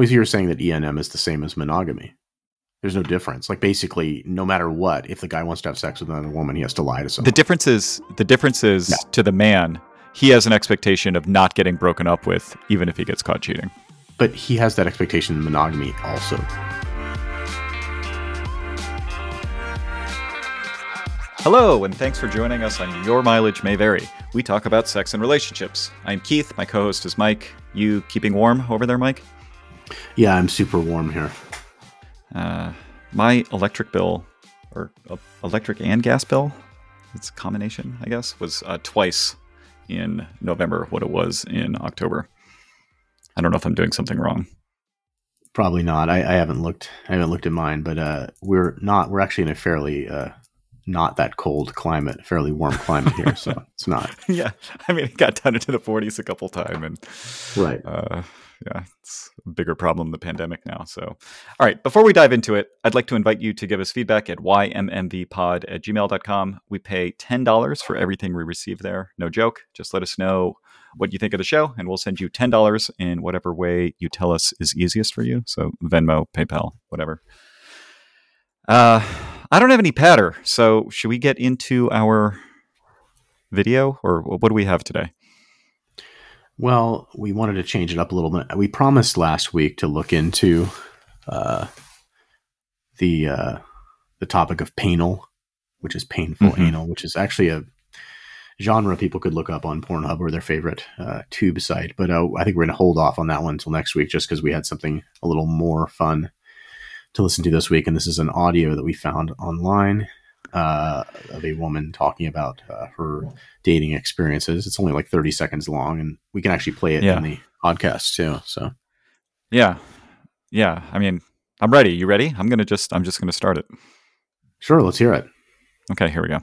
Well, you're saying that ENM is the same as monogamy. There's no difference. Like basically, no matter what, if the guy wants to have sex with another woman, he has to lie to someone. The difference is the difference is No. to the man. He has an expectation of not getting broken up with, even if he gets caught cheating. but he has that expectation in monogamy also. Hello, and thanks for joining us on Your Mileage May Vary. We talk about sex and relationships. I'm Keith. My co-host is Mike. You keeping warm over there, Mike? Yeah, I'm super warm here. Uh, my electric bill, or uh, electric and gas bill, it's a combination, I guess, was uh, twice in November what it was in October. I don't know if I'm doing something wrong. Probably not. I, I haven't looked. I haven't looked at mine, but uh, we're not. We're actually in a fairly uh, not that cold climate, fairly warm climate here. So it's not yeah, I mean, it got down into the 40s a couple times, and right. uh, yeah, it's a bigger problem the pandemic now. So, all right, before we dive into it, I'd like to invite you to give us feedback at ymmvpod at gmail.com. We pay $10 for everything we receive there. No joke. Just let us know what you think of the show, and we'll send you $10 in whatever way you tell us is easiest for you. So, Venmo, PayPal, whatever. Uh, I don't have any patter. So, should we get into our video, or what do we have today? Well, we wanted to change it up a little bit. We promised last week to look into uh, the uh, the topic of painal, which is painful Mhm. anal, which is actually a genre people could look up on Pornhub or their favorite uh, tube site. But uh, I think we're going to hold off on that one until next week, just because we had something a little more fun to listen to this week. And this is an audio that we found online uh, of a woman talking about uh, her dating experiences. It's only like 30 seconds long, and we can actually play it Yeah. in the podcast too. So Yeah. Yeah. I mean, I'm ready. You ready? I'm going to just, I'm just going to start it. sure, let's hear it. Okay, here we go.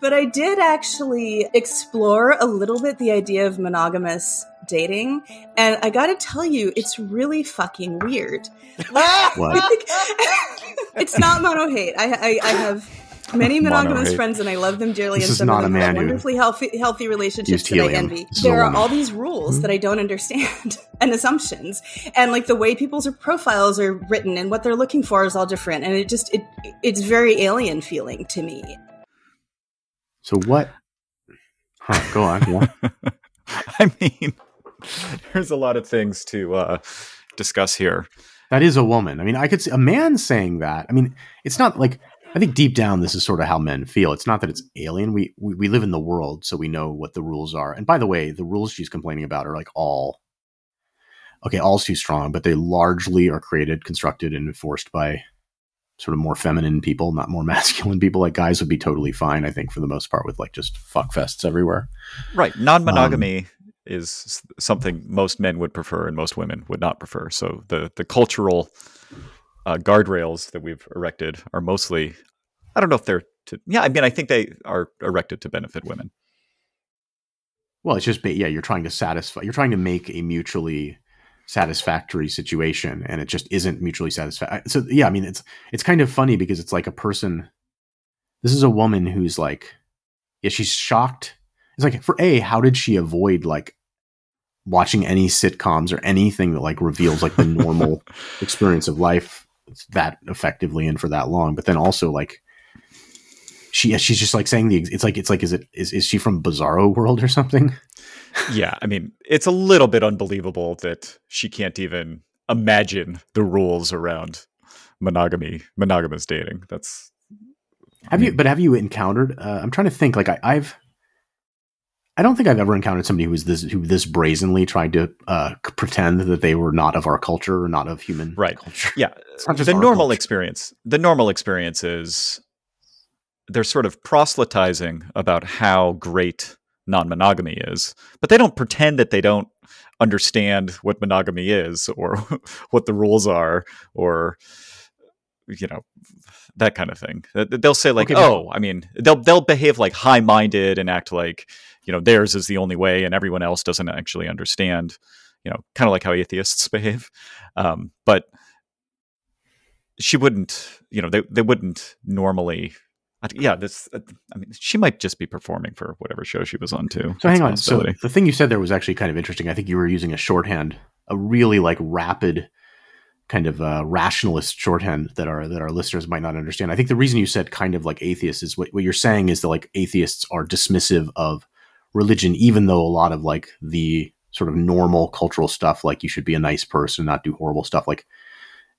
But I did actually explore a little bit the idea of monogamous dating, and I gotta tell you, it's really fucking weird. What? it's not mono hate. I, I, I have many monogamous Mono-hate. friends, and I love them dearly. This and is some not of them a man have wonderfully healthy, healthy relationships that I envy. This There are all these rules that I don't understand and assumptions, and like the way people's profiles are written and what they're looking for is all different, and it just it it's very alien feeling to me. So what? Huh, go on. Yeah. I mean, there's a lot of things to uh, discuss here. that is a woman. I mean, I could see a man saying that. I mean, it's not like I think deep down this is sort of how men feel. It's not that it's alien. We, we we live in the world, so we know what the rules are. And by the way, the rules she's complaining about are like all okay, all's too strong, but they largely are created, constructed, and enforced by sort of more feminine people, not more masculine people. Like guys would be totally fine, I think, for the most part, with like just fuck fests everywhere. Right. Non monogamy um, is something most men would prefer and most women would not prefer. So the, the cultural uh, guardrails that we've erected are mostly, I don't know if they're to, yeah, I mean, I think they are erected to benefit women. Well, it's just yeah, you're trying to satisfy. You're trying to make a mutually satisfactory situation, and it just isn't mutually satisfactory. So yeah, I mean, it's it's kind of funny because it's like a person. This is a woman who's like, yeah, she's shocked. It's like for a, how did she avoid like watching any sitcoms or anything that like reveals like the normal experience of life that effectively and for that long? But then also like she she's just like saying the it's like it's like is it is, is she from Bizarro World or something? yeah, I mean, it's a little bit unbelievable that she can't even imagine the rules around monogamy, monogamous dating. That's Have you? But have you encountered? Uh, I'm trying to think. Like I, I've, I don't think I've ever encountered somebody who was this who this brazenly tried to uh, pretend that they were not of our culture or not of human Right. culture. yeah. It's not just The normal culture. experience, the normal experience is they're sort of proselytizing about how great non-monogamy is, but they don't pretend that they don't understand what monogamy is or what the rules are or you know that kind of thing. They'll say like, Okay, "Oh, I mean, they'll they'll behave like high-minded and act like, you know, theirs is the only way and everyone else doesn't actually understand." You know, kind of like how atheists behave. Um, but she wouldn't, you know, they they wouldn't normally. Yeah, this. uh, I mean, she might just be performing for whatever show she was on too. So That's hang on. So the thing you said there was actually kind of interesting. I think you were using a shorthand, a really like rapid kind of uh, rationalist shorthand that our that our listeners might not understand. I think the reason you said kind of like atheists is what, what you're saying is that like atheists are dismissive of religion, even though a lot of like the sort of normal cultural stuff, like you should be a nice person, not do horrible stuff, like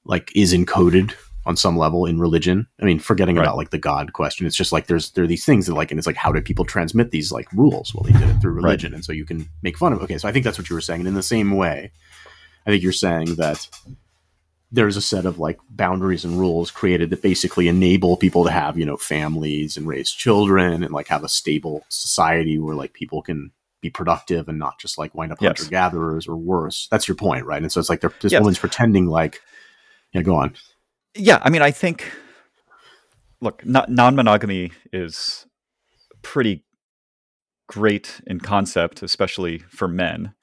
like is encoded on some level in religion. I mean, forgetting Right. about like the God question, it's just like there's there are these things that like, and it's like how do people transmit these like rules? Well, they did it through Right. religion, and so you can make fun of. Okay, so I think that's what you were saying, and in the same way, I think you're saying that there's a set of like boundaries and rules created that basically enable people to have you know families and raise children and like have a stable society where like people can be productive and not just like wind up Yes. hunter gatherers or worse. That's your point, right? And so it's like they're, this Yes. woman's pretending like, yeah, go on. Yeah, I mean, I think look, non-monogamy is pretty great in concept, especially for men,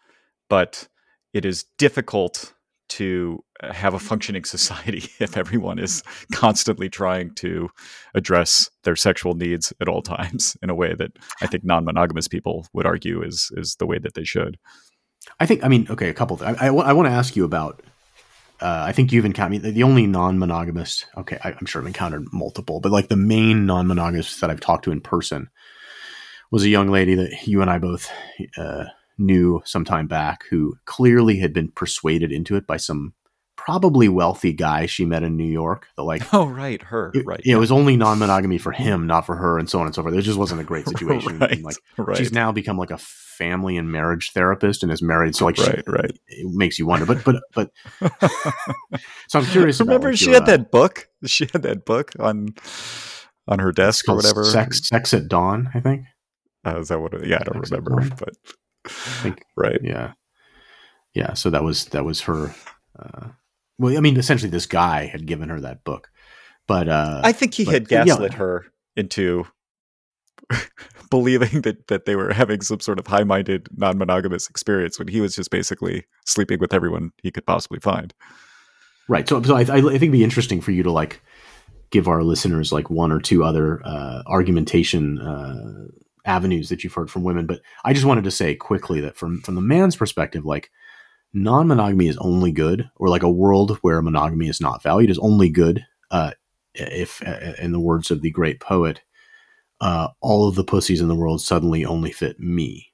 but it is difficult to have a functioning society if everyone is constantly trying to address their sexual needs at all times in a way that I think non-monogamous people would argue is is the way that they should. I think, I mean, okay, a couple. Th- I, I, want to ask you about. Uh, I think you've encountered the only non-monogamous. Okay, I, I'm sure I've encountered multiple, but like the main non-monogamous that I've talked to in person was a young lady that you and I both uh, knew some time back, who clearly had been persuaded into it by some probably wealthy guy she met in New York. Like Oh, right, her, it, right. you know, it was only non-monogamy for him, not for her, and so on and so forth. It just wasn't a great situation. right, And, like right. she's now become like a family and marriage therapist and is married. So like, she- right, right. it makes you wonder. But but but so I'm curious. Remember, she had uh, that book. She had that book on on her desk or whatever. Sex Sex at Dawn, I think. Uh, is that what? It, yeah, I don't Sex remember, but think- right. Yeah, yeah. So that was that was her. Uh, well, I mean, essentially, this guy had given her that book, but uh, I think he but- had yeah. gaslit her into believing that that they were having some sort of high-minded non-monogamous experience when he was just basically sleeping with everyone he could possibly find. Right. So, so I, I think it'd be interesting for you to like give our listeners like one or two other uh, argumentation uh, avenues that you've heard from women. But I just wanted to say quickly that from from the man's perspective, like non-monogamy is only good, or like a world where monogamy is not valued is only good. Uh, if, uh, in the words of the great poet, uh, all of the pussies in the world suddenly only fit me.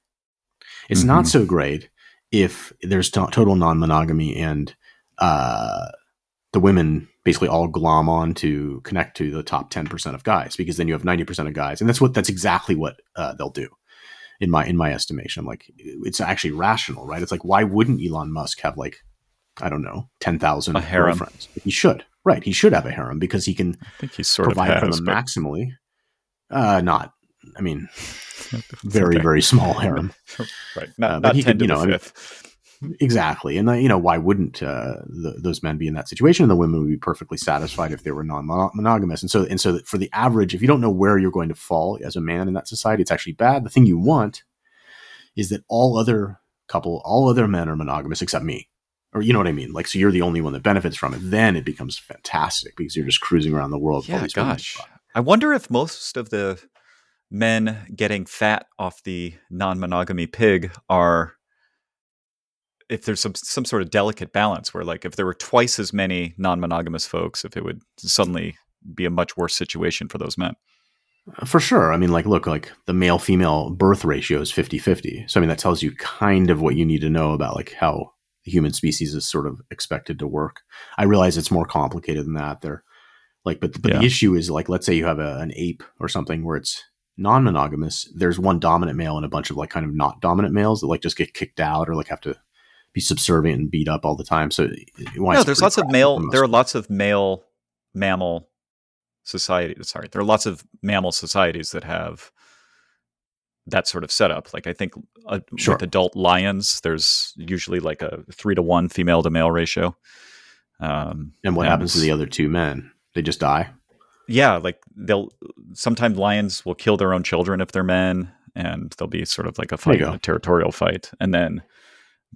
It's not Mhm. so great if there's to- total non-monogamy and uh, the women basically all glom on to connect to the top 10% of guys because then you have 90% of guys and that's what that's exactly what uh, they'll do in my in my estimation like it's actually rational right it's like why wouldn't elon musk have like i don't know 10,000 A harem. girlfriends he should right he should have a harem because he can I think he sort provide of for them maximally uh not i mean very Okay. very small harem right. Not, uh, but not he ten could, to you the know, I mean. Exactly, and uh, you know why wouldn't uh, th those men be in that situation? And the women would be perfectly satisfied if they were non-monogamous. And so, and so, for the average, if you don't know where you're going to fall as a man in that society, it's actually bad. The thing you want is that all other couple, all other men are monogamous except me, or you know what I mean. Like, so you're the only one that benefits from it. Then it becomes fantastic because you're just cruising around the world. Yeah, gosh. I wonder if most of the men getting fat off the non-monogamy pig are if there's some some sort of delicate balance where like if there were twice as many non-monogamous folks if it would suddenly be a much worse situation for those men. Uh, for sure. I mean, like, look, like the male female birth ratio is 50 50. So, I mean, that tells you kind of what you need to know about like how the human species is sort of expected to work. I realize it's more complicated than that. They're like, but, but Yeah. the issue is like, let's say you have a, an ape or something where it's non monogamous. There's one dominant male and a bunch of like kind of not dominant males that like just get kicked out or like have to be subservient and beat up all the time. So, no, there's lots of male there are lots of male mammal societies sorry there are lots of mammal societies that have that sort of setup like i think uh, Sure. with adult lions there's usually like a three to one female to male ratio um, And what happens to the other two men? They just die. yeah like they'll sometimes lions will kill their own children if they're men and there'll be sort of like a fight a territorial fight and then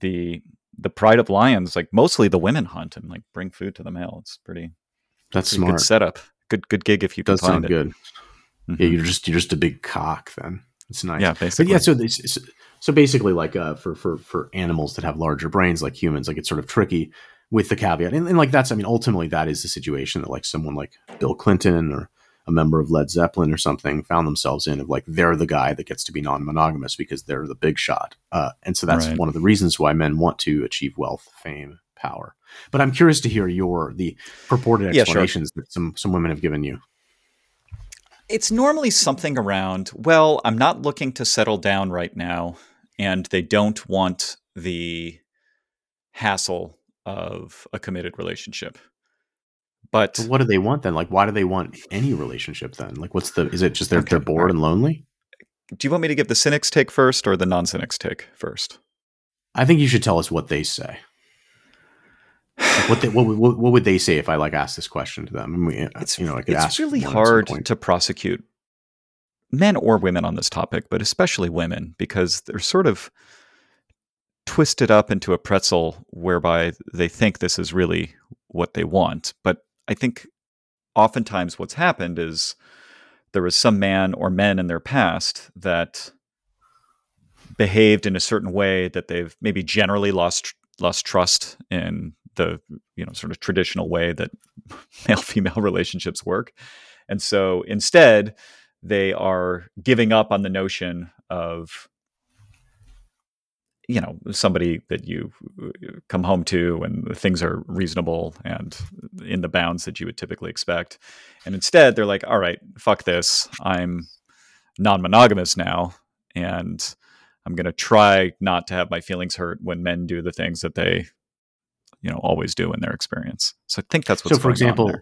the the pride of lions like mostly the women hunt and like bring food to the male it's pretty That's Pretty smart. Good setup. Good good gig if you can does find sound it. good. Mhm. Yeah, you're just you're just a big cock then. It's nice. Yeah, But basically. yeah, so this so- so basically like uh for for for animals that have larger brains like humans, like it's sort of tricky. with the caveat, and, and like that's, I mean, ultimately that is the situation that like someone like Bill Clinton or a member of Led Zeppelin or something found themselves in of like they're the guy that gets to be non-monogamous because they're the big shot, uh, and so that's Right. one of the reasons why men want to achieve wealth, fame, power. But I'm curious to hear your the purported Yeah, sure. explanations that some some women have given you. It's normally something around, well, I'm not looking to settle down right now, and they don't want the hassle of a committed relationship. But But what do they want then? Like, why do they want any relationship then? Like, what's the? Is it just they're Okay, they're bored and lonely? do you want me to give the cynics take first or the non cynics take first? I think you should tell us what they say. Like, what they what, would- what, what would they say if I like asked this question to them? I mean, It's you know, I could it's ask. really one at some hard to prosecute men or women on this topic, but especially women because they're sort of twisted up into a pretzel whereby they think this is really what they want. But I think oftentimes what's happened is there was some man or men in their past that behaved in a certain way that they've maybe generally lost lost trust in the you know sort of traditional way that male female relationships work. And so instead they are giving up on the notion of you know somebody that you uh, come home to and things are reasonable and in the bounds that you would typically expect and instead they're like all right fuck this i'm non-monogamous now and i'm going to try not to have my feelings hurt when men do the things that they you know always do in their experience so i think that's what's so, for example,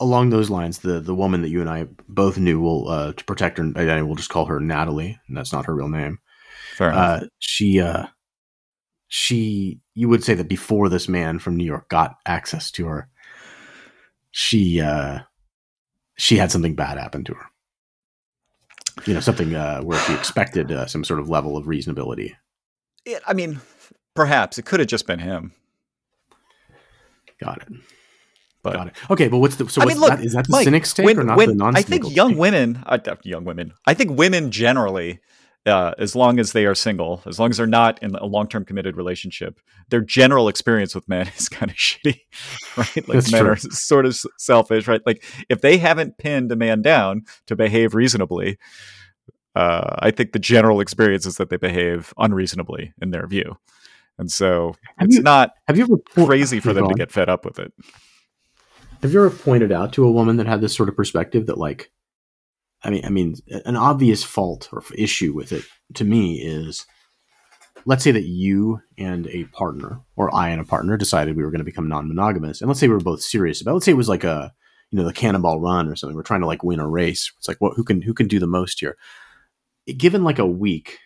along those lines, the the woman that you and I both knew will uh, to protect her. I will just call her Natalie, and that's not her real name. fair enough Uh, she uh, she you would say that before this man from New York got access to her, she uh, she had something bad happen to her. You know, something uh, where she expected uh, some sort of level of reasonability. It- i mean perhaps it could have just been him Got it. but Got it. Okay, but what's the so I what's mean, look, that, is that the Mike, cynic's take when, or not when- the non I think young women, uh, uh, young women, I think women generally, uh, as long as they are single, as long as they're not in a long-term committed relationship, their general experience with men is kind of shitty, right? Like That's men true. are sort of selfish, right? Like if they haven't pinned a man down to behave reasonably, uh, I think the general experience is that they behave unreasonably in their view, and so Have it's you- not Have you ever crazy for them to get fed up with it. Have you ever pointed out to a woman that had this sort of perspective that, like, I mean, I mean, an obvious fault or issue with it to me is, let's say that you and a partner, or I and a partner, decided we were going to become non-monogamous, and let's say we were both serious about. Let's say it was like a, you know, the Cannonball Run or something. We're trying to like win a race. It's like, what? Who can who can do the most here? Given like a week,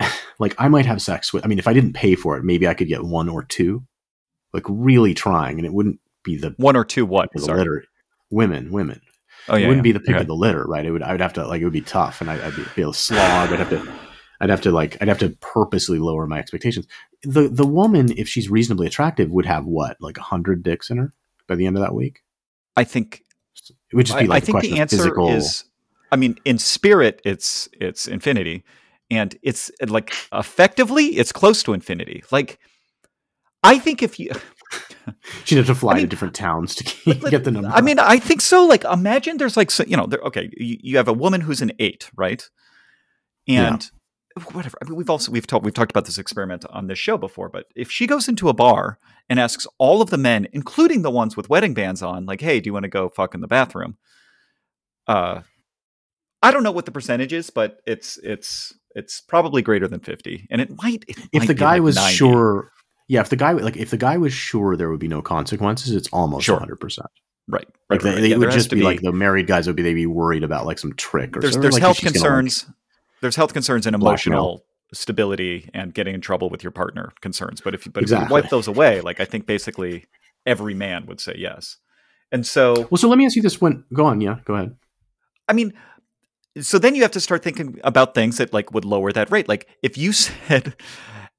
like I might have sex with. I mean, if I didn't pay for it, maybe I could get one or two, like really trying, and it wouldn't be the One or two what? Sorry. Women, women. Oh it wouldn't yeah. be the pick Okay. of the litter, right? It would. I would have to like. It would be tough, and I, I'd be, be to slog. I'd have to. I'd have to like. I'd have to purposely lower my expectations. The the woman, if she's reasonably attractive, would have what like a hundred dicks in her by the end of that week. I think It would just be like I, I a think the answer physical. is I mean in spirit it's it's infinity and it's like effectively it's close to infinity. Like I think if you she'd have to fly I mean, to different towns to Let- get the number. I mean I think so like imagine there's like so- you know there, okay you, you have a woman who's an 8, right? And whatever. I mean we've also we've talked we've talked about this experiment on this show before, but if she goes into a bar and asks all of the men including the ones with wedding bands on like hey, do you want to go fuck in the bathroom? uh I don't know what the percentage is, but it's it's it's probably greater than fifty, and it might. It if might the be guy like was 90. sure, yeah, if the guy like if the guy was sure there would be no consequences, it's almost hundred percent. right? Like they, right, they yeah, would just to be, like the married guys would be they'd be worried about like some trick or there's something. there's like, health gonna, like- concerns. there's health concerns and emotional stability and getting in trouble with your partner concerns. But if you but if you wipe those away, like I think basically every man would say yes. And so well, so let me ask you this: When go on, yeah, go ahead. I mean, so then you have to start thinking about things that like would lower that rate. Like if you said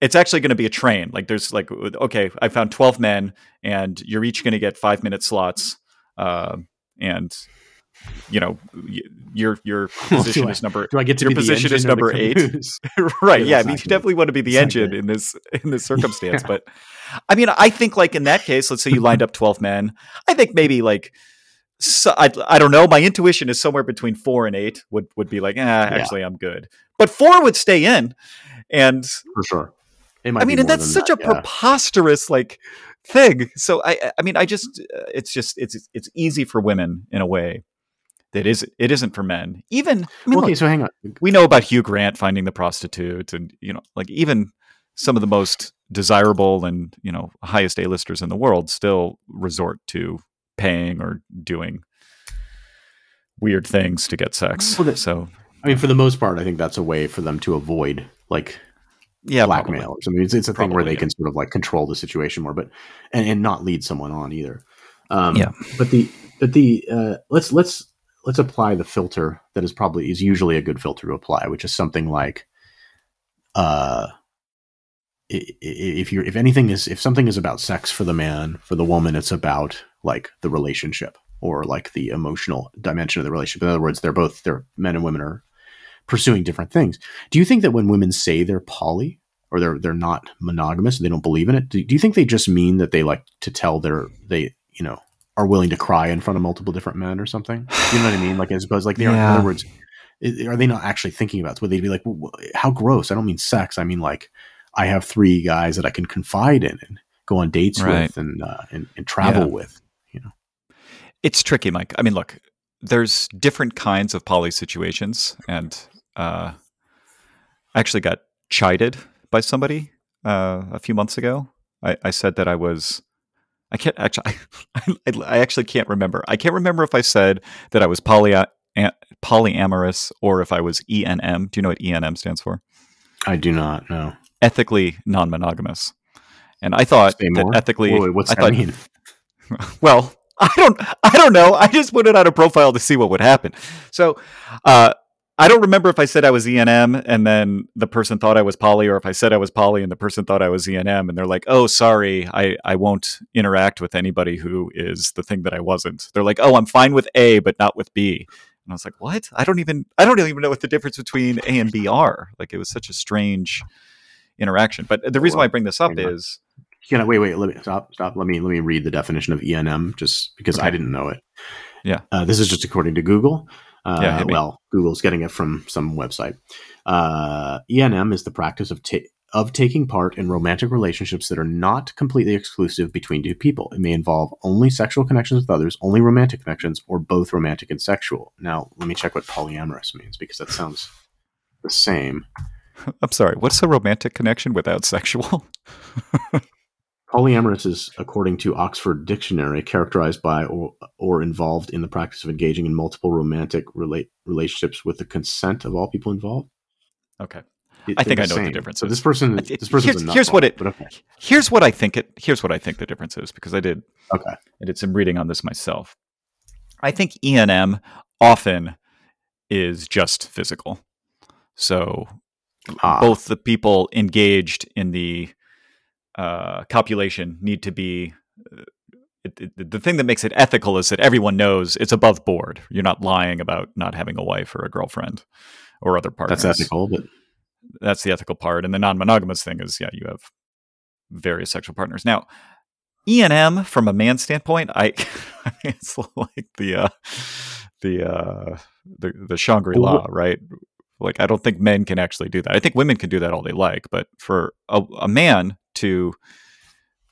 it's actually going to be a train, like there's like okay, I found twelve men, and you're each going to get five minute slots, uh, and you know, your your position I, is number. Do I get to your position is number eight? right. Yeah. I mean, you definitely want to be the engine in this in this circumstance. Yeah. But I mean, I think like in that case, let's say you lined up twelve men. I think maybe like. So, I, I don't know. My intuition is somewhere between four and eight would, would be like, eh, actually, yeah. I'm good. But four would stay in, and for sure. I mean, and that's such that, a yeah. preposterous like thing. So I, I mean, I just, uh, it's just, it's, it's easy for women in a way that is, it isn't for men. Even, I mean, okay, look, so hang on. We know about Hugh Grant finding the prostitute, and you know, like even some of the most desirable and you know highest A-listers in the world still resort to paying or doing weird things to get sex. Well, so, I mean, for the most part, I think that's a way for them to avoid like yeah, blackmail. I mean, it's, it's a probably, thing where they yeah. can sort of like control the situation more, but and, and not lead someone on either. Um, yeah, but the but the uh, let's let's let's apply the filter that is probably is usually a good filter to apply, which is something like, uh, if you're if anything is if something is about sex for the man, for the woman, it's about like the relationship or like the emotional dimension of the relationship. In other words, they're both they're men and women are pursuing different things. Do you think that when women say they're poly or they're they're not monogamous, they don't believe in it? Do, do you think they just mean that they like to tell their they you know are willing to cry in front of multiple different men or something? You know what I mean? Like I suppose like they are. In other words, are they not actually thinking about? It? Would they be like, well, how gross? I don't mean sex. I mean like I have three guys that I can confide in and go on dates right. with and, uh, and and travel yeah. with. You know, it's tricky, Mike. I mean, look, there's different kinds of poly situations, and uh, I actually got chided by somebody uh, a few months ago. I, I, said that I was. I can't actually. I, I, actually can't remember. I can't remember if I said that I was poly polyamorous or if I was ENM. Do you know what ENM stands for? I do not know. Ethically non-monogamous. And I thought that ethically. Wait, what's I that thought, mean? Well, I don't. I don't know. I just put it on a profile to see what would happen. So, uh, I don't remember if I said I was ENM and then the person thought I was poly, or if I said I was poly and the person thought I was ENM, and they're like, "Oh, sorry, I I won't interact with anybody who is the thing that I wasn't." They're like, "Oh, I'm fine with A, but not with B." And I was like, "What? I don't even I don't even know what the difference between A and B are." Like it was such a strange interaction. But the reason why I bring this up is, you know, wait, wait, let me stop, stop. Let me let me read the definition of ENM just because okay. I didn't know it. Yeah, uh, this is just according to Google. Uh, yeah, well, Google's getting it from some website. Uh, ENM is the practice of ta- of taking part in romantic relationships that are not completely exclusive between two people. It may involve only sexual connections with others, only romantic connections, or both romantic and sexual. Now, let me check what polyamorous means because that sounds the same. I'm sorry. What's a romantic connection without sexual? Polyamorous is, according to Oxford Dictionary, characterized by or, or involved in the practice of engaging in multiple romantic relate, relationships with the consent of all people involved. Okay. It, I think I know what the difference so is. this person, this person here's, here's what it. Okay. Here's what I think it. Here's what I think the difference is because I did. Okay. I did some reading on this myself. I think ENM often is just physical. So ah. both the people engaged in the uh, copulation need to be. Uh, it, it, the thing that makes it ethical is that everyone knows it's above board. You're not lying about not having a wife or a girlfriend or other partners. That's ethical, but that's the ethical part. And the non-monogamous thing is, yeah, you have various sexual partners. Now, E and M from a man standpoint, I, I mean, it's like the uh, the uh, the the Shangri La, right? Like, I don't think men can actually do that. I think women can do that all they like, but for a, a man to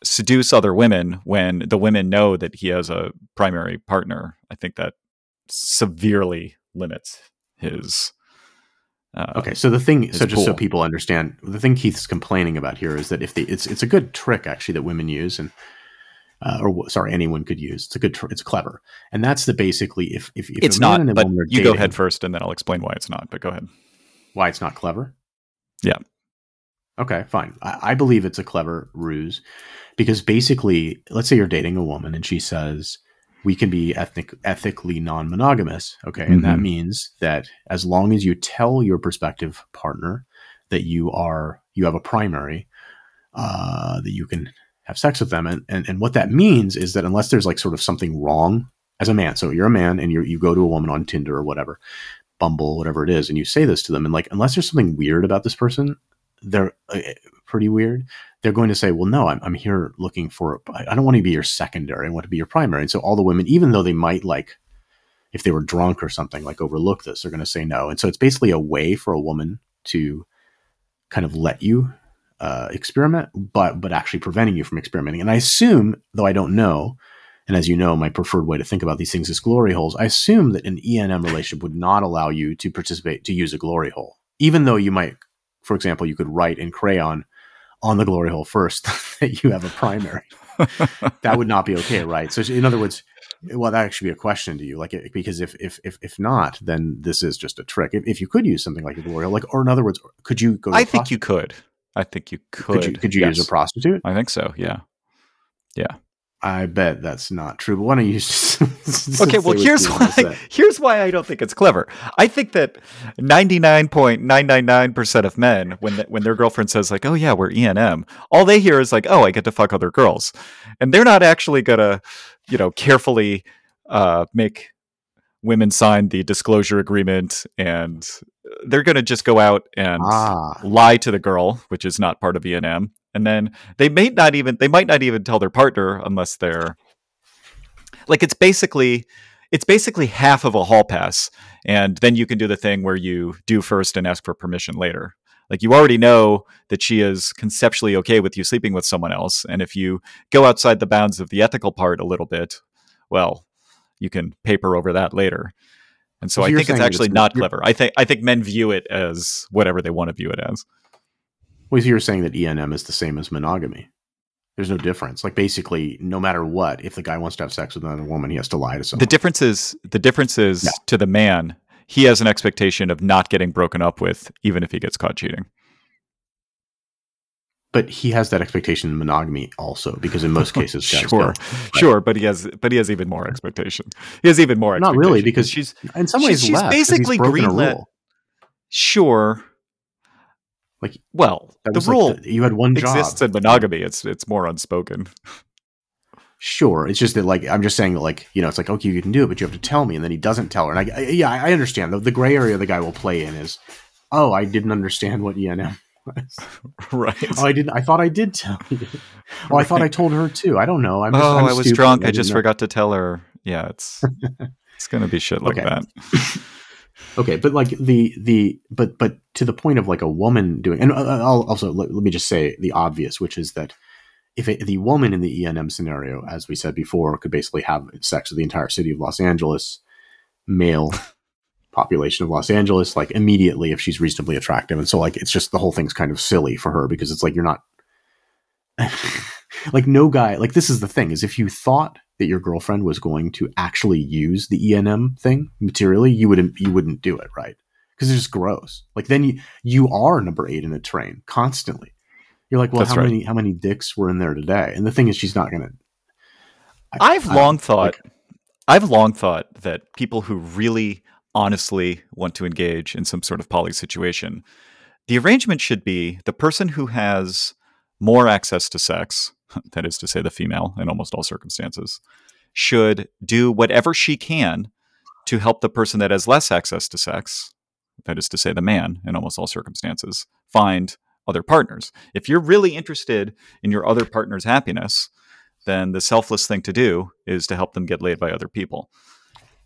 seduce other women when the women know that he has a primary partner, I think that severely limits his. Uh, okay, so the thing, so just pool. so people understand, the thing Keith's complaining about here is that if they, it's it's a good trick actually that women use, and uh, or sorry, anyone could use. It's a good, tr- it's clever, and that's the basically if if, if it's not. but you dating, go ahead first, and then I'll explain why it's not. But go ahead. Why it's not clever? Yeah. Okay, fine. I, I believe it's a clever ruse because basically, let's say you're dating a woman and she says, we can be ethnic, ethically non-monogamous. Okay. And mm-hmm. that means that as long as you tell your prospective partner that you are, you have a primary, uh, that you can have sex with them. And, and, and what that means is that unless there's like sort of something wrong as a man. So you're a man and you you go to a woman on Tinder or whatever, Bumble, whatever it is, and you say this to them, and like unless there's something weird about this person, they're uh, pretty weird. They're going to say, "Well, no, I'm I'm here looking for. I don't want to be your secondary. I want to be your primary." And so all the women, even though they might like, if they were drunk or something, like overlook this, they're going to say no. And so it's basically a way for a woman to kind of let you uh, experiment, but but actually preventing you from experimenting. And I assume, though I don't know, and as you know, my preferred way to think about these things is glory holes. I assume that an ENM relationship would not allow you to participate to use a glory hole, even though you might, for example, you could write in crayon on the glory hole first that you have a primary. that would not be okay, right? So, in other words, well, that actually be a question to you, like because if if if, if not, then this is just a trick. If, if you could use something like a glory hole, like or in other words, could you go? I think you could. I think you could. Could you, could you yes. use a prostitute? I think so. Yeah. Yeah. I bet that's not true. But why don't you? Just, okay. Well, here's why. Here's why I don't think it's clever. I think that ninety nine point nine nine nine percent of men, when the, when their girlfriend says like, "Oh yeah, we're ENM," all they hear is like, "Oh, I get to fuck other girls," and they're not actually gonna, you know, carefully uh, make women sign the disclosure agreement and they're going to just go out and ah. lie to the girl which is not part of ENM and then they may not even they might not even tell their partner unless they're like it's basically it's basically half of a hall pass and then you can do the thing where you do first and ask for permission later like you already know that she is conceptually okay with you sleeping with someone else and if you go outside the bounds of the ethical part a little bit well you can paper over that later. And so, so I think it's actually it's, not clever. I think I think men view it as whatever they want to view it as. Well, you're saying that ENM is the same as monogamy. There's no difference. Like basically, no matter what, if the guy wants to have sex with another woman, he has to lie to someone. The difference is the difference is no. to the man. He has an expectation of not getting broken up with, even if he gets caught cheating but he has that expectation in monogamy also because in most cases sure sure but he has but he has even more expectation he has even more not really because she's in some ways she's, she's basically greenlit sure like well the rule like the, you had one job exists in monogamy it's it's more unspoken sure it's just that like i'm just saying that like you know it's like okay you can do it but you have to tell me and then he doesn't tell her and i, I yeah i understand the, the gray area the guy will play in is oh i didn't understand what enm was. right. Oh, I didn't. I thought I did tell you. Oh, right. I thought I told her too. I don't know. I'm just, oh, I'm i was drunk. I, I just know. forgot to tell her. Yeah, it's it's gonna be shit like okay. that. okay, but like the the but but to the point of like a woman doing, and uh, uh, I'll also let, let me just say the obvious, which is that if it, the woman in the ENM scenario, as we said before, could basically have sex with the entire city of Los Angeles, male population of Los Angeles, like immediately if she's reasonably attractive. And so like it's just the whole thing's kind of silly for her because it's like you're not like no guy like this is the thing is if you thought that your girlfriend was going to actually use the ENM thing materially, you wouldn't you wouldn't do it, right? Because it's just gross. Like then you you are number eight in a train constantly. You're like, well, That's how right. many how many dicks were in there today? And the thing is, she's not gonna. I, have long thought. Like, I've long thought that people who really honestly want to engage in some sort of poly situation, the arrangement should be the person who has more access to sex, that is to say, the female in almost all circumstances, should do whatever she can to help the person that has less access to sex, that is to say, the man in almost all circumstances, find other partners. If you're really interested in your other partner's happiness, then the selfless thing to do is to help them get laid by other people.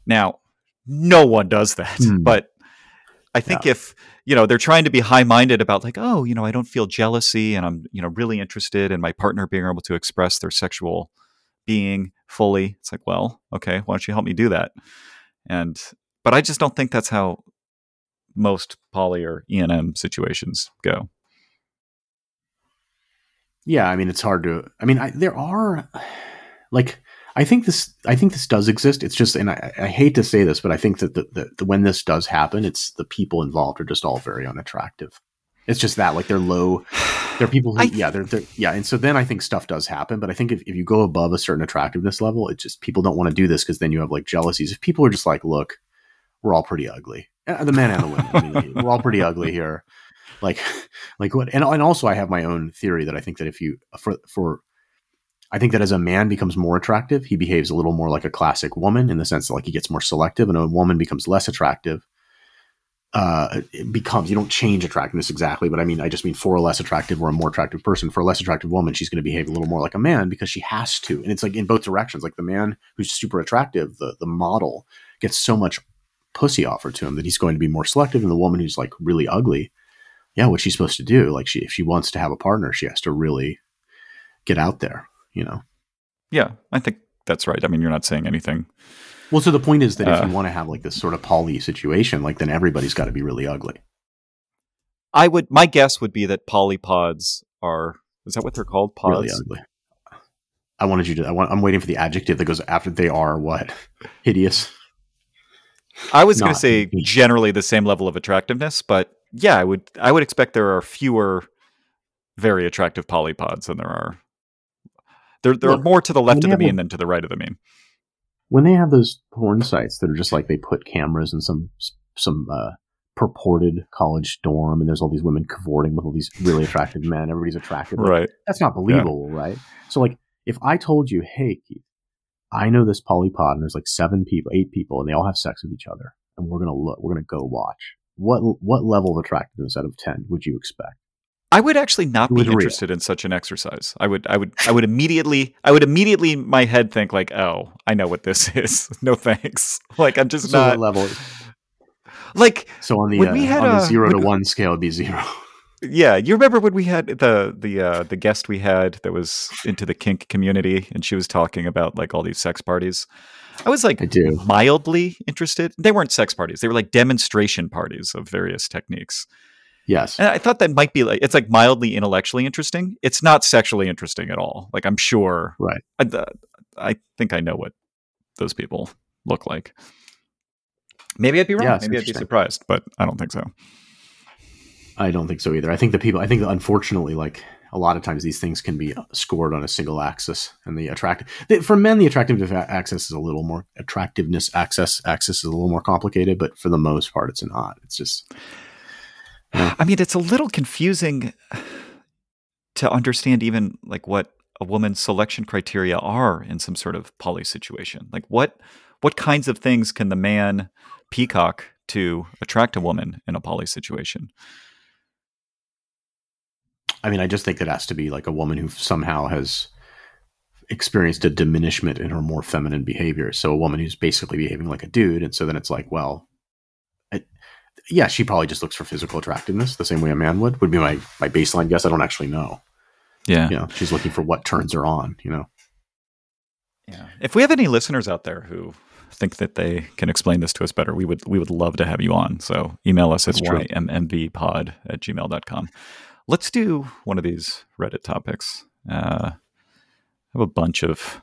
Now, no one does that. Mm. But I think yeah. if you know they're trying to be high-minded about like, oh, you know, I don't feel jealousy, and I'm you know really interested in my partner being able to express their sexual being fully. It's like, well, okay, why don't you help me do that? And but I just don't think that's how most poly or ENM situations go. Yeah, I mean, it's hard to. I mean, I, there are like I think this. I think this does exist. It's just, and I, I hate to say this, but I think that the, the, the, when this does happen, it's the people involved are just all very unattractive. It's just that, like, they're low. They're people who, I, yeah, they're, they're, yeah, and so then I think stuff does happen. But I think if, if you go above a certain attractiveness level, it just people don't want to do this because then you have like jealousies. If people are just like, look, we're all pretty ugly, uh, the men and the women, I mean, we're all pretty ugly here. Like, like what? And and also, I have my own theory that I think that if you for for I think that as a man becomes more attractive, he behaves a little more like a classic woman in the sense that like he gets more selective, and a woman becomes less attractive. Uh, it becomes you don't change attractiveness exactly, but I mean I just mean for a less attractive or a more attractive person, for a less attractive woman, she's going to behave a little more like a man because she has to, and it's like in both directions. Like the man who's super attractive, the the model gets so much pussy offered to him that he's going to be more selective, and the woman who's like really ugly, yeah, what's she supposed to do? Like she if she wants to have a partner, she has to really get out there you know. Yeah, I think that's right. I mean, you're not saying anything. Well, so the point is that uh, if you want to have like this sort of poly situation, like then everybody's got to be really ugly. I would. My guess would be that polypods are. Is that what they're called? Pods. Really ugly. I wanted you to. I want. I'm waiting for the adjective that goes after they are what hideous. I was going to say generally the same level of attractiveness, but yeah, I would. I would expect there are fewer very attractive polypods than there are they're they're Look, more to the left of the mean a, than to the right of the mean. When they have those porn sites that are just like they put cameras in some some uh, purported college dorm, and there's all these women cavorting with all these really attractive men. Everybody's attractive, right? That's not believable, yeah. right? So, like, if I told you, "Hey, Keith, I know this polypod, and there's like seven people, eight people, and they all have sex with each other, and we're gonna look, we're gonna go watch." What what level of attractiveness out of ten would you expect? I would actually not be interested in such an exercise. I would, I would, I would immediately, I would immediately, my head think like, oh, I know what this is. no thanks. Like I'm just so not level. Like so on the uh, we had on a, the zero to one scale, it'd be zero. Yeah, you remember when we had the the uh, the guest we had that was into the kink community, and she was talking about like all these sex parties. I was like I do. mildly interested. They weren't sex parties; they were like demonstration parties of various techniques. Yes. And I thought that might be like it's like mildly intellectually interesting. It's not sexually interesting at all. Like I'm sure. Right. I, I think I know what those people look like. Maybe I'd be wrong. Yeah, Maybe I'd be surprised, but I don't think so. I don't think so either. I think the people. I think unfortunately, like a lot of times, these things can be scored on a single axis, and the attractive for men, the attractive axis is a little more attractiveness access axis is a little more complicated, but for the most part, it's not. It's just I mean, it's a little confusing to understand even like what a woman's selection criteria are in some sort of poly situation. Like what what kinds of things can the man peacock to attract a woman in a poly situation? I mean, I just think that has to be like a woman who somehow has experienced a diminishment in her more feminine behavior. So a woman who's basically behaving like a dude, and so then it's like, well, yeah, she probably just looks for physical attractiveness the same way a man would. Would be my my baseline guess. I don't actually know. Yeah, you know, she's looking for what turns her on. You know. Yeah. If we have any listeners out there who think that they can explain this to us better, we would we would love to have you on. So email us at ymmvpod at gmail.com. Let's do one of these Reddit topics. Uh, I have a bunch of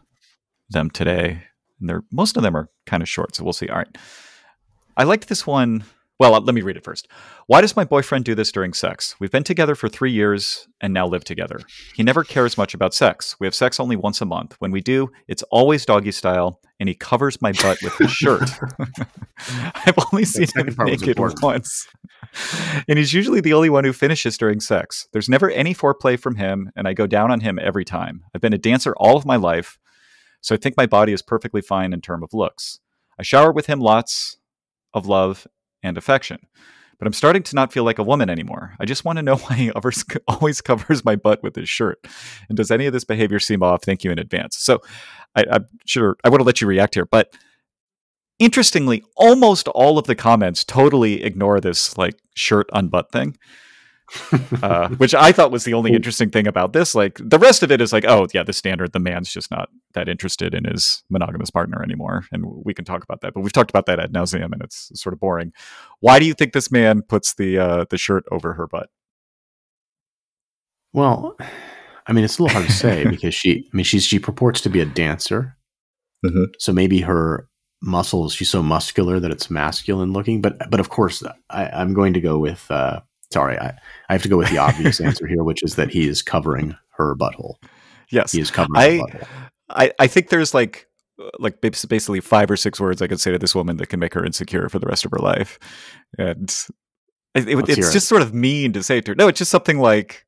them today, and they're most of them are kind of short, so we'll see. All right. I liked this one well, let me read it first. Why does my boyfriend do this during sex? We've been together for three years and now live together. He never cares much about sex. We have sex only once a month. When we do, it's always doggy style, and he covers my butt with his shirt. I've only seen him naked once. and he's usually the only one who finishes during sex. There's never any foreplay from him, and I go down on him every time. I've been a dancer all of my life, so I think my body is perfectly fine in terms of looks. I shower with him lots of love and affection. But I'm starting to not feel like a woman anymore. I just want to know why he always covers my butt with his shirt. And does any of this behavior seem off? Thank you in advance. So I, I'm sure I want to let you react here, but interestingly, almost all of the comments totally ignore this like shirt unbutt thing uh, which I thought was the only interesting thing about this. Like the rest of it is like, oh yeah, the standard. The man's just not that interested in his monogamous partner anymore, and we can talk about that. But we've talked about that ad nauseum, and it's sort of boring. Why do you think this man puts the uh, the shirt over her butt? Well, I mean, it's a little hard to say because she, I mean, she's she purports to be a dancer, mm-hmm. so maybe her muscles she's so muscular that it's masculine looking but but of course I, am going to go with uh, sorry, I, I have to go with the obvious answer here, which is that he is covering her butthole. Yes, he is covering. I, I, I think there's like like basically five or six words I could say to this woman that can make her insecure for the rest of her life, and it, it, it's just sort of mean to say to her. No, it's just something like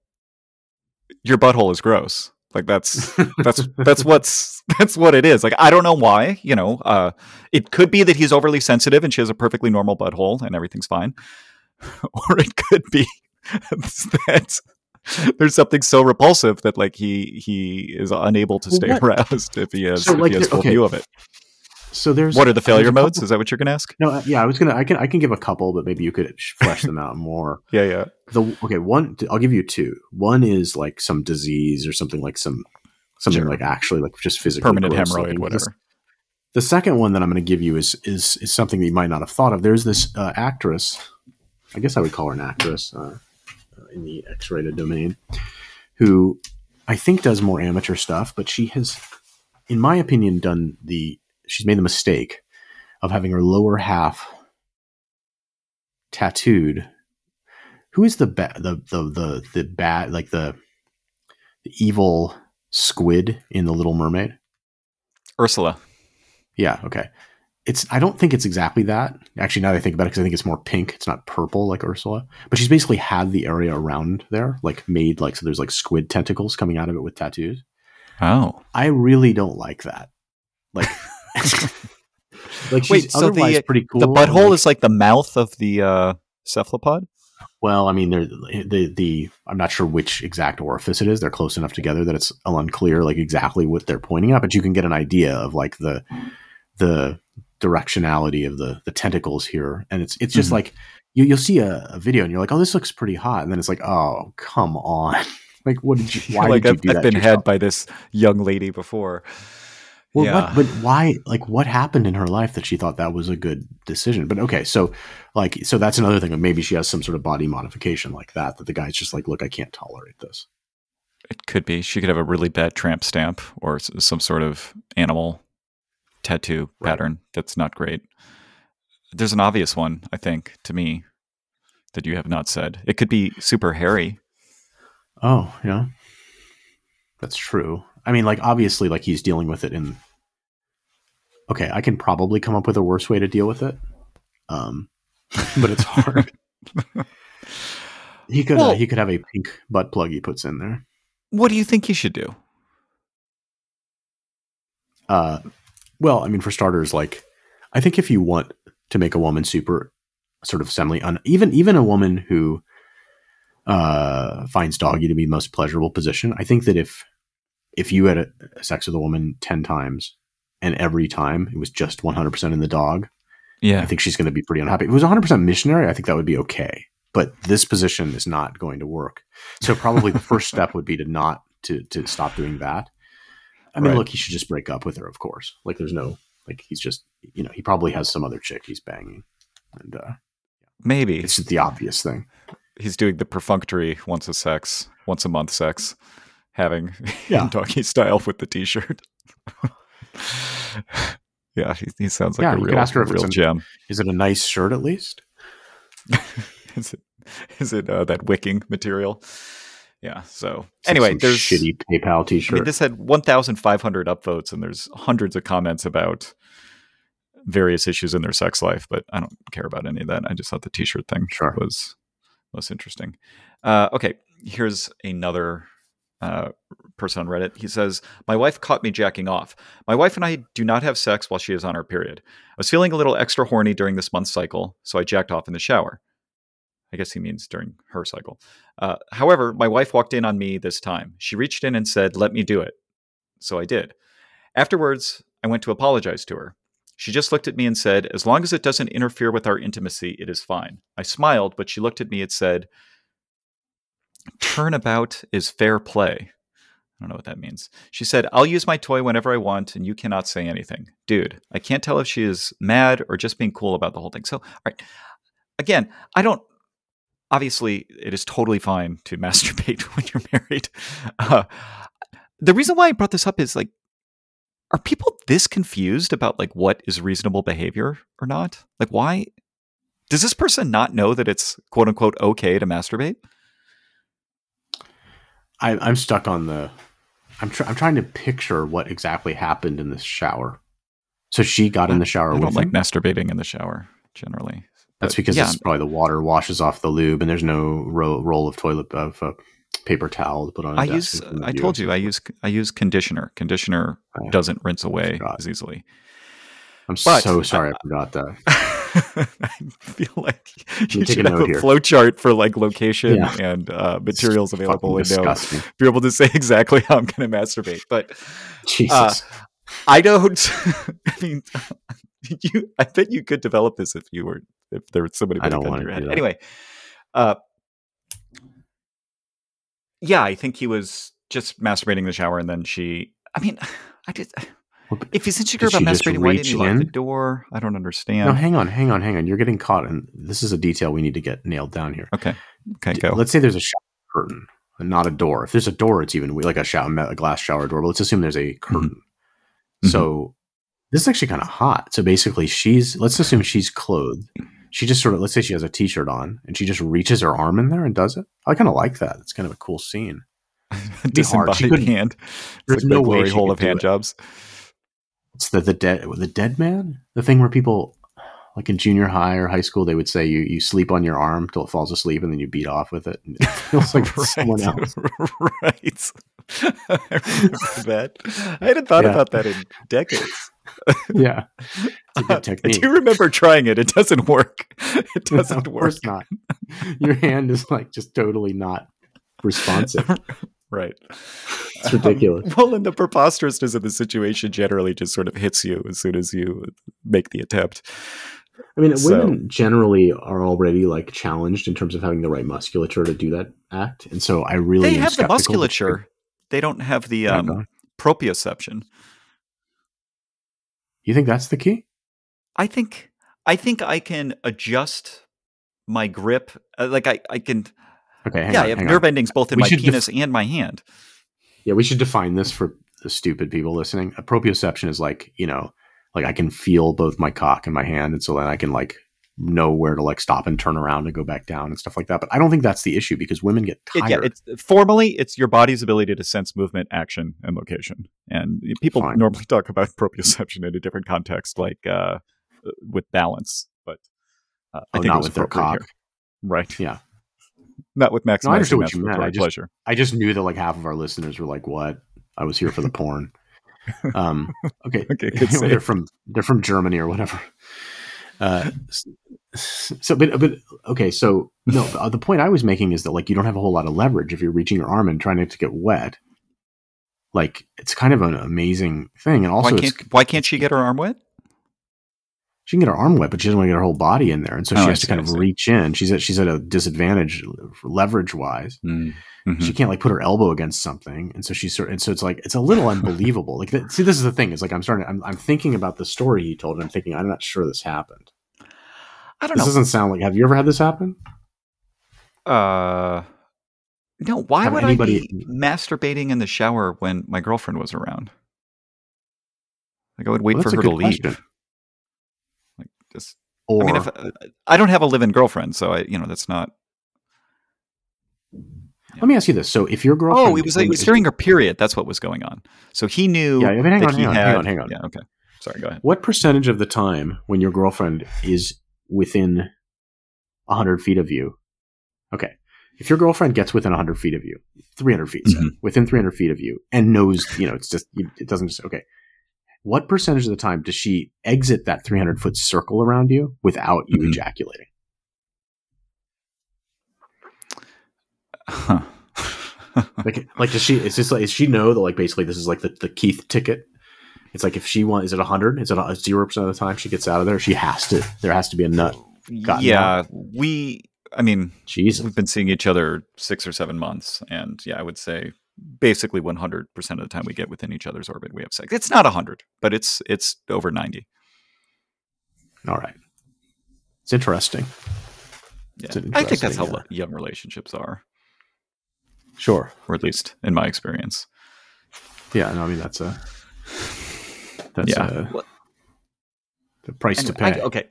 your butthole is gross. Like that's that's that's what's that's what it is. Like I don't know why. You know, uh, it could be that he's overly sensitive and she has a perfectly normal butthole and everything's fine, or it could be that there's something so repulsive that like he he is unable to stay aroused if he has, So, if like, he has full okay. view of it. So there's What are the failure modes? Is that what you're going to ask? No, uh, yeah, I was gonna. I can. I can give a couple, but maybe you could flesh them out more. Yeah, yeah. The okay, one. I'll give you two. One is like some disease or something like some something Sure. like actually like just physically Permanent hemorrhoid, whatever. The, the second one that I'm going to give you is is is something that you might not have thought of. There's this uh, actress. I guess I would call her an actress uh, in the X-rated domain, who I think does more amateur stuff, but she has, in my opinion, done the. She's made the mistake of having her lower half tattooed. Who is the ba- the the the the bad like the the evil squid in the Little Mermaid? Ursula. Yeah, okay. It's I don't think it's exactly that. Actually, now that I think about it, because I think it's more pink. It's not purple like Ursula. But she's basically had the area around there, like made like so there's like squid tentacles coming out of it with tattoos. Oh. I really don't like that. Like like she's Wait, so the- otherwise pretty cool. the butthole like- is like the mouth of the uh, cephalopod? Well, I mean, they're the the I'm not sure which exact orifice it is. They're close enough together that it's unclear, like exactly what they're pointing at, but you can get an idea of like the the directionality of the the tentacles here, and it's it's just Mhm. like you you'll see a, a video and you're like, oh, this looks pretty hot, and then it's like, oh, come on, like what did you? Why like did I've, do I've that? been had by this young lady before. Well, yeah. what, but why? Like, what happened in her life that she thought that was a good decision? But okay, so like, so that's another thing. Maybe she has some sort of body modification like that. That the guy's just like, look, I can't tolerate this. It could be. She could have a really bad tramp stamp or some sort of animal tattoo Right. pattern that's not great. There's an obvious one, I think, to me, that you have not said. It could be super hairy. Oh, yeah, that's true. I mean, like, obviously, like he's dealing with it in. Okay, I can probably come up with a worse way to deal with it, um, but it's hard. he could uh, he could have a pink butt plug he puts in there. What do you think you should do? Uh, well, I mean, for starters, like I think if you want to make a woman super sort of semi un, even even a woman who uh, finds doggy to be the most pleasurable position, I think that if if you had a, sex with a woman ten times and every time it was just one hundred percent in the dog, yeah, I think she's going to be pretty unhappy. If it was one hundred percent missionary, I think that would be okay. But this position is not going to work. So probably the first step would be to not to to stop doing that. I mean, Right. look, he should just break up with her, of course. Like, there's no like he's just you know he probably has some other chick he's banging, and uh, Maybe. it's just the obvious thing. He's doing the perfunctory once a sex, once a month sex, having Yeah. doggy style with the t shirt. yeah, he, he sounds like Yeah, a real, ask her if it's real an- gem. Is it a nice shirt at least? is it is it uh, that wicking material? Yeah. So It's anyway, some there's shitty PayPal I T-shirt. mean, this had 1,500 upvotes, and there's hundreds of comments about various issues in their sex life. But I don't care about any of that. I just thought the T-shirt thing Sure. was most interesting. Uh, okay, here's another uh, person on Reddit. He says, "My wife caught me jacking off. My wife and I do not have sex while she is on her period. I was feeling a little extra horny during this month's cycle, so I jacked off in the shower." I guess he means during her cycle. Uh, however, my wife walked in on me this time. She reached in and said, Let me do it. So I did. Afterwards, I went to apologize to her. She just looked at me and said, As long as it doesn't interfere with our intimacy, it is fine. I smiled, but she looked at me and said, Turnabout is fair play. I don't know what that means. She said, I'll use my toy whenever I want, and you cannot say anything. Dude, I can't tell if she is mad or just being cool about the whole thing. So, all right. Again, I don't obviously it is totally fine to masturbate when you're married. Uh, the reason why I brought this up is like, are people this confused about like what is reasonable behavior or not? Like, why does this person not know that it's quote unquote okay to masturbate? I, I'm stuck on the. I'm tr- I'm trying to picture what exactly happened in this shower. So she got in the shower I with don't like him. masturbating in the shower generally. That's because yeah, is probably the water washes off the lube, and there's no ro- roll of toilet of uh, paper towel to put on. I use. I told you I use. I use conditioner. Conditioner Oh, doesn't rinse away as easily. I'm but- so sorry I forgot that. I feel like you take a should have a here. flow chart for like location Yeah. and uh, materials It's available and know, be able to say exactly how I'm going to masturbate. But Jesus. I don't. I mean, you. I bet you could develop this if you were if there was somebody. I don't wanna your do. Anyway, uh, yeah, I think he was just masturbating in the shower, and then she. I mean, I just. If he's insecure about masturbating, why didn't he lock the door? I don't understand. no, hang on, hang on, hang on. You're getting caught, and this is a detail we need to get nailed down here. okay, okay, D- go. Let's say there's a shower curtain, and not a door. If there's a door, it's even like a shower, a glass shower door. But let's assume there's a curtain. Mhm. So this is actually kind of hot. So basically, she's let's assume she's clothed. She just sort of let's say she has a t-shirt on, and she just reaches her arm in there and does it. I kind of like that. It's kind of a cool scene. be hard. She Disembodied hand. There's like no the way glory hole of hand it. jobs. It's the the dead the dead man, the thing where people like in junior high or high school they would say you you sleep on your arm till it falls asleep and then you beat off with it. And it feels like it's someone else. right. I that. I hadn't thought Yeah. about that in decades. Yeah, it's a good I technique. do remember trying it. It doesn't work. It doesn't of work. course not. Your hand is like just totally not responsive. Right. It's ridiculous. Um, well, and the preposterousness of the situation generally just sort of hits you as soon as you make the attempt. I mean, So- women generally are already like challenged in terms of having the right musculature to do that act, and so I really They have the skeptical that- musculature. They don't have the um, proprioception. You think that's the key? I think I think I can adjust my grip. Uh, like I, I can. Okay, hang yeah, on, I have nerve on. endings both in We my should def- penis and my hand. Yeah, we should define this for the stupid people listening. A proprioception is like you know, like I can feel both my cock and my hand, and so then I can like know where to like stop and turn around and go back down and stuff like that. But I don't think that's the issue because women get It, tired. yeah, it's formally it's your body's ability to sense movement, action, and location. And people Fine. normally talk about proprioception in a different context, like uh, with balance. But uh, I Oh, think it not with their cock. here. right? Yeah. not with maximizing No, I understood what you meant. I just- pleasure. I just knew that like half of our listeners were like, "What? I was here for the porn." Um, okay, Okay, they're from they're from Germany or whatever. Uh, so, but but okay, so no, uh, the point I was making is that like you don't have a whole lot of leverage if you're reaching your arm and trying not to get wet. Like it's kind of an amazing thing, and also why can't why can't she get her arm wet? She can get her arm wet, but she doesn't want to get her whole body in there, and so Oh, she has to kind of reach in. She's at she's at a disadvantage leverage wise. Mhm. she can't like put her elbow against something and so she's sort and so it's like it's a little unbelievable like see this is the thing It's like i'm starting I'm, I'm thinking about the story he told and i'm thinking i'm not sure this happened I don't know. this know. doesn't sound like have you ever had this happen Uh, no. Why Have would anybody- I be masturbating in the shower when my girlfriend was around? Like I would wait Well, for her to leave. question. Just, or I mean, if uh, I don't have a live-in girlfriend, so I, you know, that's not. let me ask you this so if your girlfriend Oh, it was, it was during her period. That's what was going on. So he knew yeah I mean, hang on hang on, had. hang on hang on Yeah. Okay. Sorry. Go ahead. what percentage of the time when your girlfriend is within 100 feet of you okay if your girlfriend gets within 100 feet of you 300 feet say, Mhm. within 300 feet of you and knows you know it's just it doesn't just okay what percentage of the time does she exit that 300 foot circle around you without you Mhm. ejaculating Huh. like like does she is this like is she know that like basically this is like the, the keith ticket it's like if she wants is it 100 is it a zero percent of the time she gets out of there she has to there has to be a nut gotten yeah. We. I mean, jesus we've been seeing each other six or seven months, and yeah, I would say basically 100 percent of the time we get within each other's orbit, we have sex. It's not 100, but it's it's over 90. all right it's interesting Yeah, It's an I think that's how interesting, uh, young relationships are, sure or at least in my experience. Yeah, no, I mean that's a that's yeah. a, Well, the price anyway, to I- pay. okay.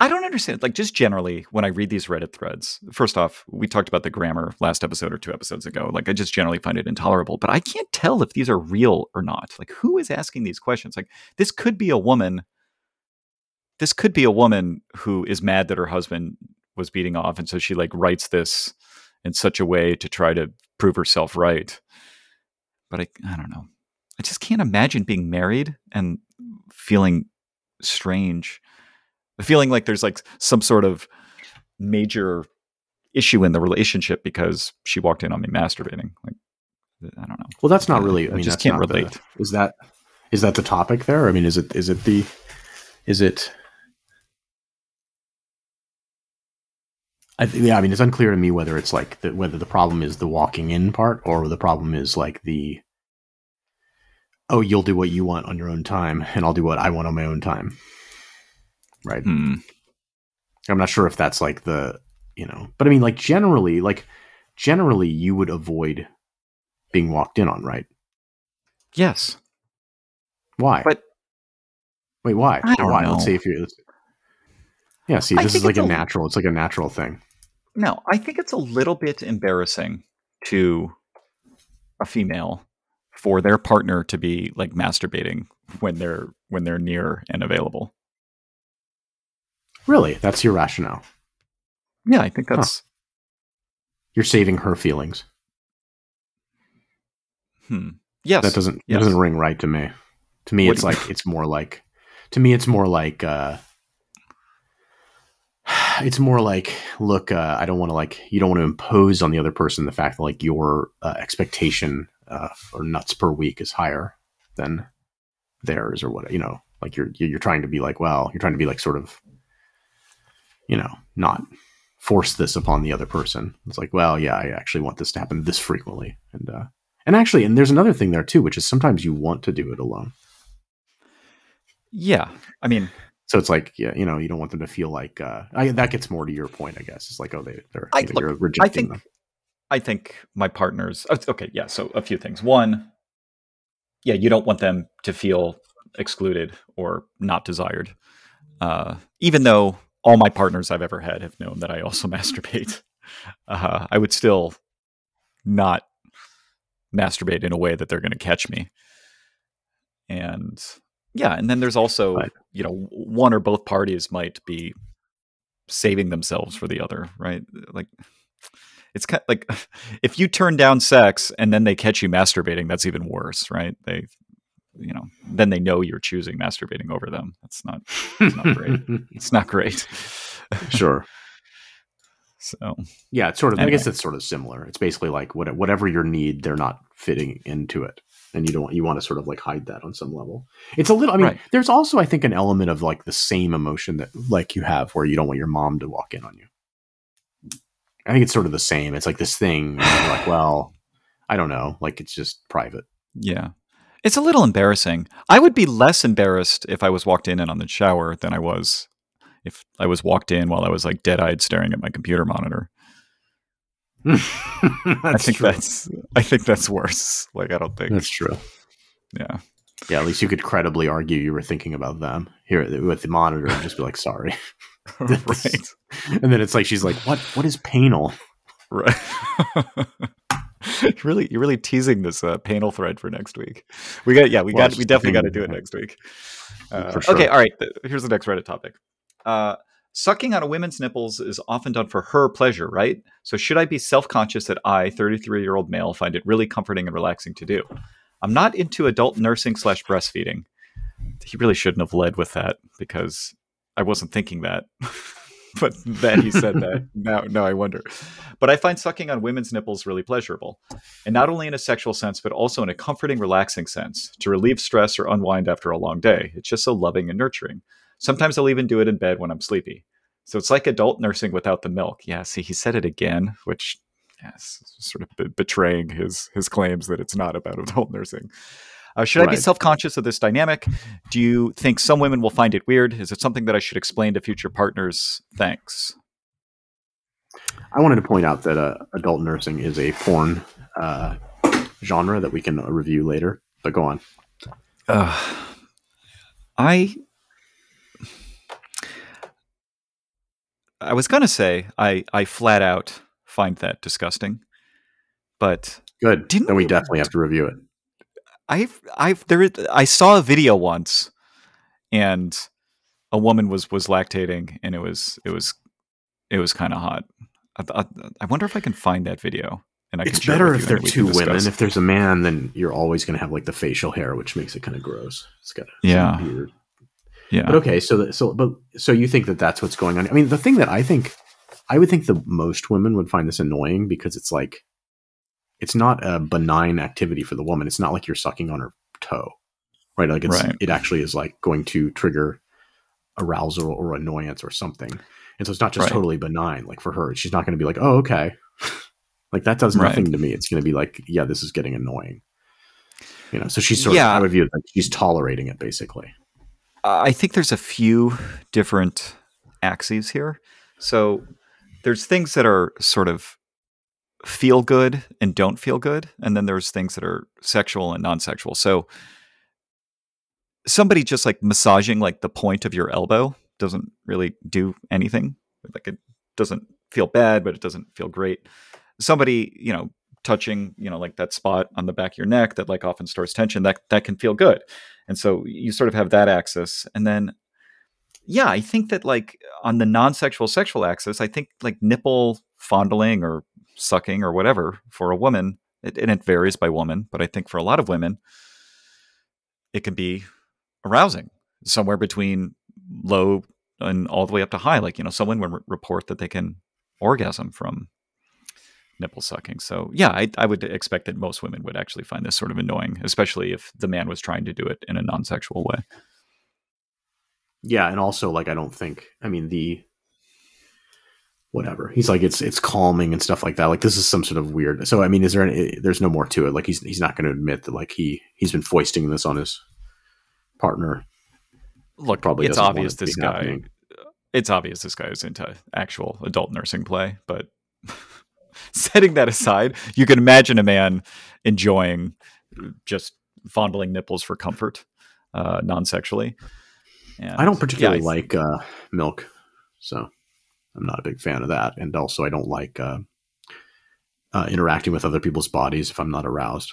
I don't understand. Like, just generally, when I read these Reddit threads, first off, we talked about the grammar last episode or two episodes ago. Like, I just generally find it intolerable, but I can't tell if these are real or not. Like, who is asking these questions? Like, this could be a woman. This could be a woman who is mad that her husband was beating off. And so she, like, writes this in such a way to try to prove herself right. But I, I don't know. I just can't imagine being married and feeling strange, feeling like there's like some sort of major issue in the relationship because she walked in on me masturbating. Like, I don't know. Well, that's not really. I, mean, just can't relate. The, is that is that the topic there? I mean, is it is it the is it? I th- yeah, I mean, it's unclear to me whether it's like the, whether the problem is the walking in part or the problem is like the oh, you'll do what you want on your own time, and I'll do what I want on my own time. Right. Hmm. I'm not sure if that's like the you know, but I mean, like generally, like generally, you would avoid being walked in on, right? Yes. Why? But wait, why? I don't why? know. Let's see if you. Let's, yeah, see, this is like a a- natural. It's like a natural thing. No, I think it's a little bit embarrassing to a female for their partner to be like masturbating when they're when they're near and available. Really, that's your rationale. Yeah, I think that's You're saving her feelings. hmm. Yes. That doesn't yes. that doesn't ring right to me. To me, What it's like it's more like. To me, it's more like. uh it's more like look uh, i don't want to like you don't want to impose on the other person the fact that like your uh, expectation uh, or nuts per week is higher than theirs or what you know like you're you're trying to be like well you're trying to be like sort of you know not force this upon the other person it's like well yeah i actually want this to happen this frequently and uh and actually and there's another thing there too which is sometimes you want to do it alone Yeah. I mean, so it's like yeah you know you don't want them to feel like uh I, that gets more to your point i guess it's like oh they they're I- look, you're rejecting think- them I think my partners. oh, Okay, yeah. So a few things. One, yeah, you don't want them to feel excluded or not desired. Uh, even though all my partners I've ever had have known that I also masturbate, uh, I would still not masturbate in a way that they're going to catch me. And yeah, and then there's also Right. you know one or both parties might be saving themselves for the other, right? Like it's kind like if you turn down sex and then they catch you masturbating, that's even worse, right? They, you know, then they know you're choosing masturbating over them. That's not, it's not great. it's not great. sure so Yeah, it's sort of. I guess it's sort of similar. It's basically like what, whatever your need, they're not fitting into it, and you don't. You want to sort of like hide that on some level. It's a little. I mean, Right. there's also I think an element of like the same emotion that like you have where you don't want your mom to walk in on you. I think it's sort of the same. It's like this thing. you're like, well, I don't know. Like it's just private. yeah, it's a little embarrassing. I would be less embarrassed if I was walked in and on the shower than I was if I was walked in while I was like dead eyed staring at my computer monitor. I think true. that's I think that's worse. Like I don't think that's true. yeah. Yeah, at least you could credibly argue you were thinking about them here with the monitor and just be like, sorry. right. And then it's like she's like, what? What is panel? Right. You're really, you're really teasing this uh, panel thread for next week. We got, yeah, we Well, got, we definitely got to do it next week. Uh, sure. Okay, all right. Here's the next Reddit topic. Uh, sucking on a woman's nipples is often done for her pleasure, right? So should I be self-conscious that I, 33 year old male, find it really comforting and relaxing to do? I'm not into adult nursing slash breastfeeding. He really shouldn't have led with that because I wasn't thinking that. but then he said that. Now, no, I wonder. But I find sucking on women's nipples really pleasurable. And not only in a sexual sense, but also in a comforting, relaxing sense to relieve stress or unwind after a long day. It's just so loving and nurturing. Sometimes I'll even do it in bed when I'm sleepy. So it's like adult nursing without the milk. Yeah, see, he said it again, which yes, sort of be- betraying his his claims that it's not about adult nursing. Uh, should I be self conscious of this dynamic? Do you think some women will find it weird? Is it something that I should explain to future partners? Thanks. I wanted to point out that uh, adult nursing is a porn uh, genre that we can uh, review later. But go on. Uh, I I was gonna say I I flat out find that disgusting, but Good. Didn't then we we- definitely have to review it. I've I've there is- I saw a video once, and a woman was was lactating, and it was it was it was kind of hot. I, I, I wonder if I can find that video. and I it's better if they're two women. If there's a man, then you're always going to have like the facial hair, which makes it kind of gross. It's got a Yeah. weird. yeah, But okay, so that, so but so you think that that's what's going on? I mean, the thing that I think I would think the most women would find this annoying because it's like it's not a benign activity for the woman. It's not like you're sucking on her toe, right? Like it's Right. it actually is like going to trigger arousal or annoyance or something. And so it's not just Right. totally benign. Like for her, she's not going to be like, "Oh, okay." like that does Right. nothing to me. It's going to be like, "Yeah, this is getting annoying." You know, so she's sort Yeah. of I would view it like she's tolerating it basically. I think there's a few different axes here. So there's things that are sort of feel good and don't feel good, and then there's things that are sexual and non-sexual. So somebody just like massaging like the point of your elbow doesn't really do anything. Like it doesn't feel bad, but it doesn't feel great. Somebody, you know, touching, you know, like that spot on the back of your neck that like often stores tension, that that can feel good. And so you sort of have that axis. And then yeah, I think that like on the non-sexual sexual axis, I think like nipple fondling or sucking or whatever for a woman, it, and it varies by woman, but I think for a lot of women, it can be arousing somewhere between low and all the way up to high. Like, you know, some women re- report that they can orgasm from nipple sucking. So, yeah, I, I would expect that most women would actually find this sort of annoying, especially if the man was trying to do it in a non sexual way. Yeah, and also like I don't think I mean the whatever. He's like it's it's calming and stuff like that. Like this is some sort of weird. So I mean, is there any, there's no more to it. Like he's he's not going to admit that like he he's been foisting this on his partner. Look, Probably it's obvious this guy. happening. It's obvious this guy is into actual adult nursing play, but setting that aside, you can imagine a man enjoying just fondling nipples for comfort, uh, non-sexually. And, I don't particularly yeah, I- like uh, milk, so I'm not a big fan of that. And also, I don't like uh, uh, interacting with other people's bodies if I'm not aroused.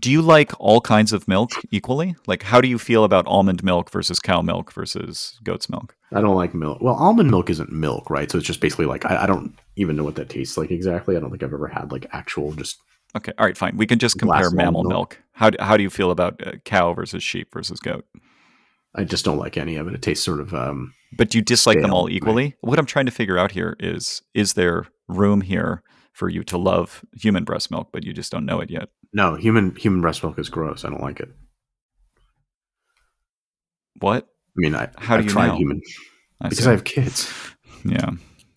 Do you like all kinds of milk equally? Like, how do you feel about almond milk versus cow milk versus goat's milk? I don't like milk. Well, almond milk isn't milk, right? So it's just basically like I, I don't even know what that tastes like exactly. I don't think I've ever had like actual just Okay, all right, fine. We can just compare mammal milk. milk. How do, how do you feel about uh, cow versus sheep versus goat? I just don't like any of it. It tastes sort of um But do you dislike them all all right. equally? What I'm trying to figure out here is is there room here for you to love human breast milk, but you just don't know it yet? no human human breast milk is gross. I don't like it. What? I mean, I How do I've you tried know? human I because see. I have kids. yeah.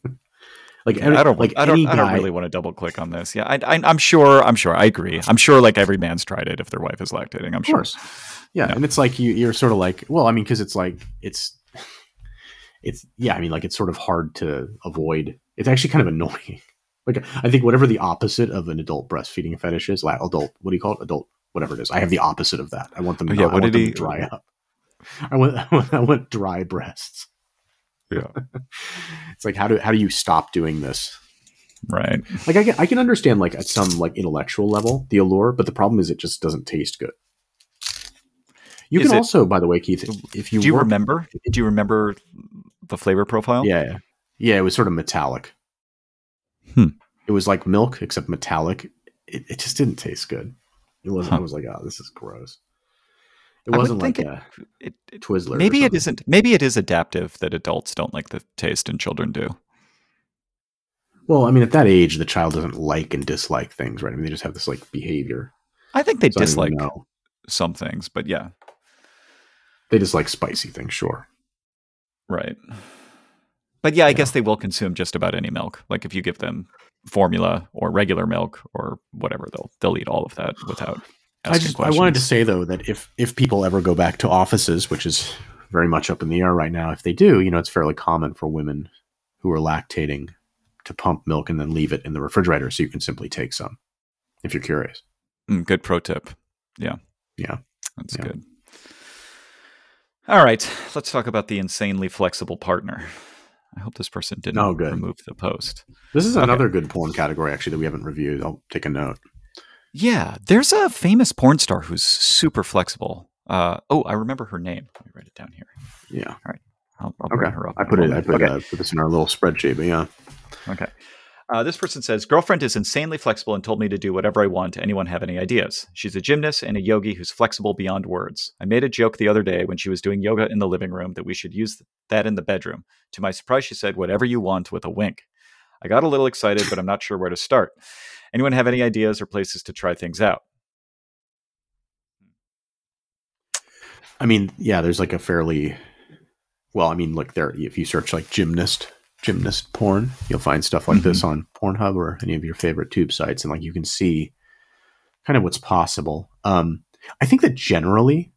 Like every, I don't like I don't any I don't really want to double click on this. Yeah, I, I'm sure I'm sure I agree. I'm sure like every man's tried it if their wife is lactating. I'm Of sure. course. Yeah, Yeah. and it's like you, you're sort of like, well, I mean, because it's like it's, it's yeah, I mean, like it's sort of hard to avoid. It's actually kind of annoying. Like I think whatever the opposite of an adult breastfeeding fetish is, like adult, what do you call it? Adult, whatever it is. I have the opposite of that. I want them. To Oh, yeah, what did he- dry up. I want, I want, I want dry breasts. Yeah. It's like how do how do you stop doing this? Right. Like I can, I can understand like at some like intellectual level the allure, but the problem is it just doesn't taste good. You Is can it- also, by the way, Keith, if you do you work- remember? Do you remember the flavor profile? Yeah, yeah, yeah. It was sort of metallic. Hmm. It was like milk except metallic. It, it just didn't taste good. It wasn't. Huh. I was like, oh, this is gross. It wasn't like a It, it, Twizzler. maybe it isn't. Maybe it is adaptive that adults don't like the taste and children do. Well, I mean, at that age, the child doesn't like and dislike things, right? I mean, they just have this like behavior. I think they So dislike some things, but yeah, They dislike spicy things, sure. Right. But yeah, I Yeah. guess they will consume just about any milk. Like if you give them formula or regular milk or whatever, they'll they'll eat all of that without I just questions. I wanted to say though that if if people ever go back to offices, which is very much up in the air right now, if they do, you know, it's fairly common for women who are lactating to pump milk and then leave it in the refrigerator so you can simply take some if you're curious. Mm, good pro tip. Yeah. Yeah. That's Yeah. good. All right, let's talk about the insanely flexible partner. I hope this person didn't Oh, good. remove the post. This is Okay. another good porn category actually that we haven't reviewed. I'll take a note. Yeah, there's a famous porn star who's super flexible. Uh, oh, I remember her name. Let me write it down here. Yeah. I'll, I'll bring Okay. her up. I put it I put, okay. uh, put this in our little spreadsheet, but yeah. Okay. Uh, this person says, Girlfriend is insanely flexible and told me to do whatever I want. Anyone have any ideas? She's a gymnast and a yogi who's flexible beyond words. I made a joke the other day when she was doing yoga in the living room that we should use that in the bedroom. To my surprise, she said, Whatever you want with a wink. I got a little excited, but I'm not sure where to start. Anyone have any ideas or places to try things out? I mean, yeah, there's like a fairly well, I mean, look there if you search like gymnast gymnast porn, you'll find stuff like mm-hmm. this on Pornhub or any of your favorite tube sites, and like you can see kind of what's possible. Um, I think that generally,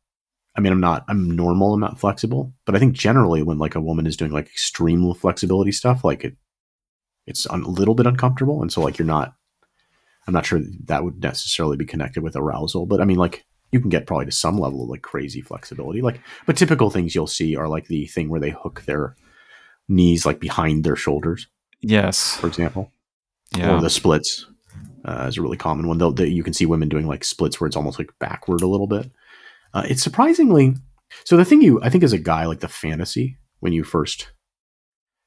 I mean, I'm not, I'm normal, I'm not flexible, but I think generally when like a woman is doing like extreme flexibility stuff, like it, it's a little bit uncomfortable, and so like you're not, I'm not sure that would necessarily be connected with arousal, but I mean, like you can get probably to some level of like crazy flexibility, like, but typical things you'll see are like the thing where they hook their knees like behind their shoulders. Yes, for example. Yeah, or the splits uh, is a really common one. Though you can see women doing like splits where it's almost like backward a little bit. Uh, it's surprisingly so. The thing you I think as a guy like the fantasy when you first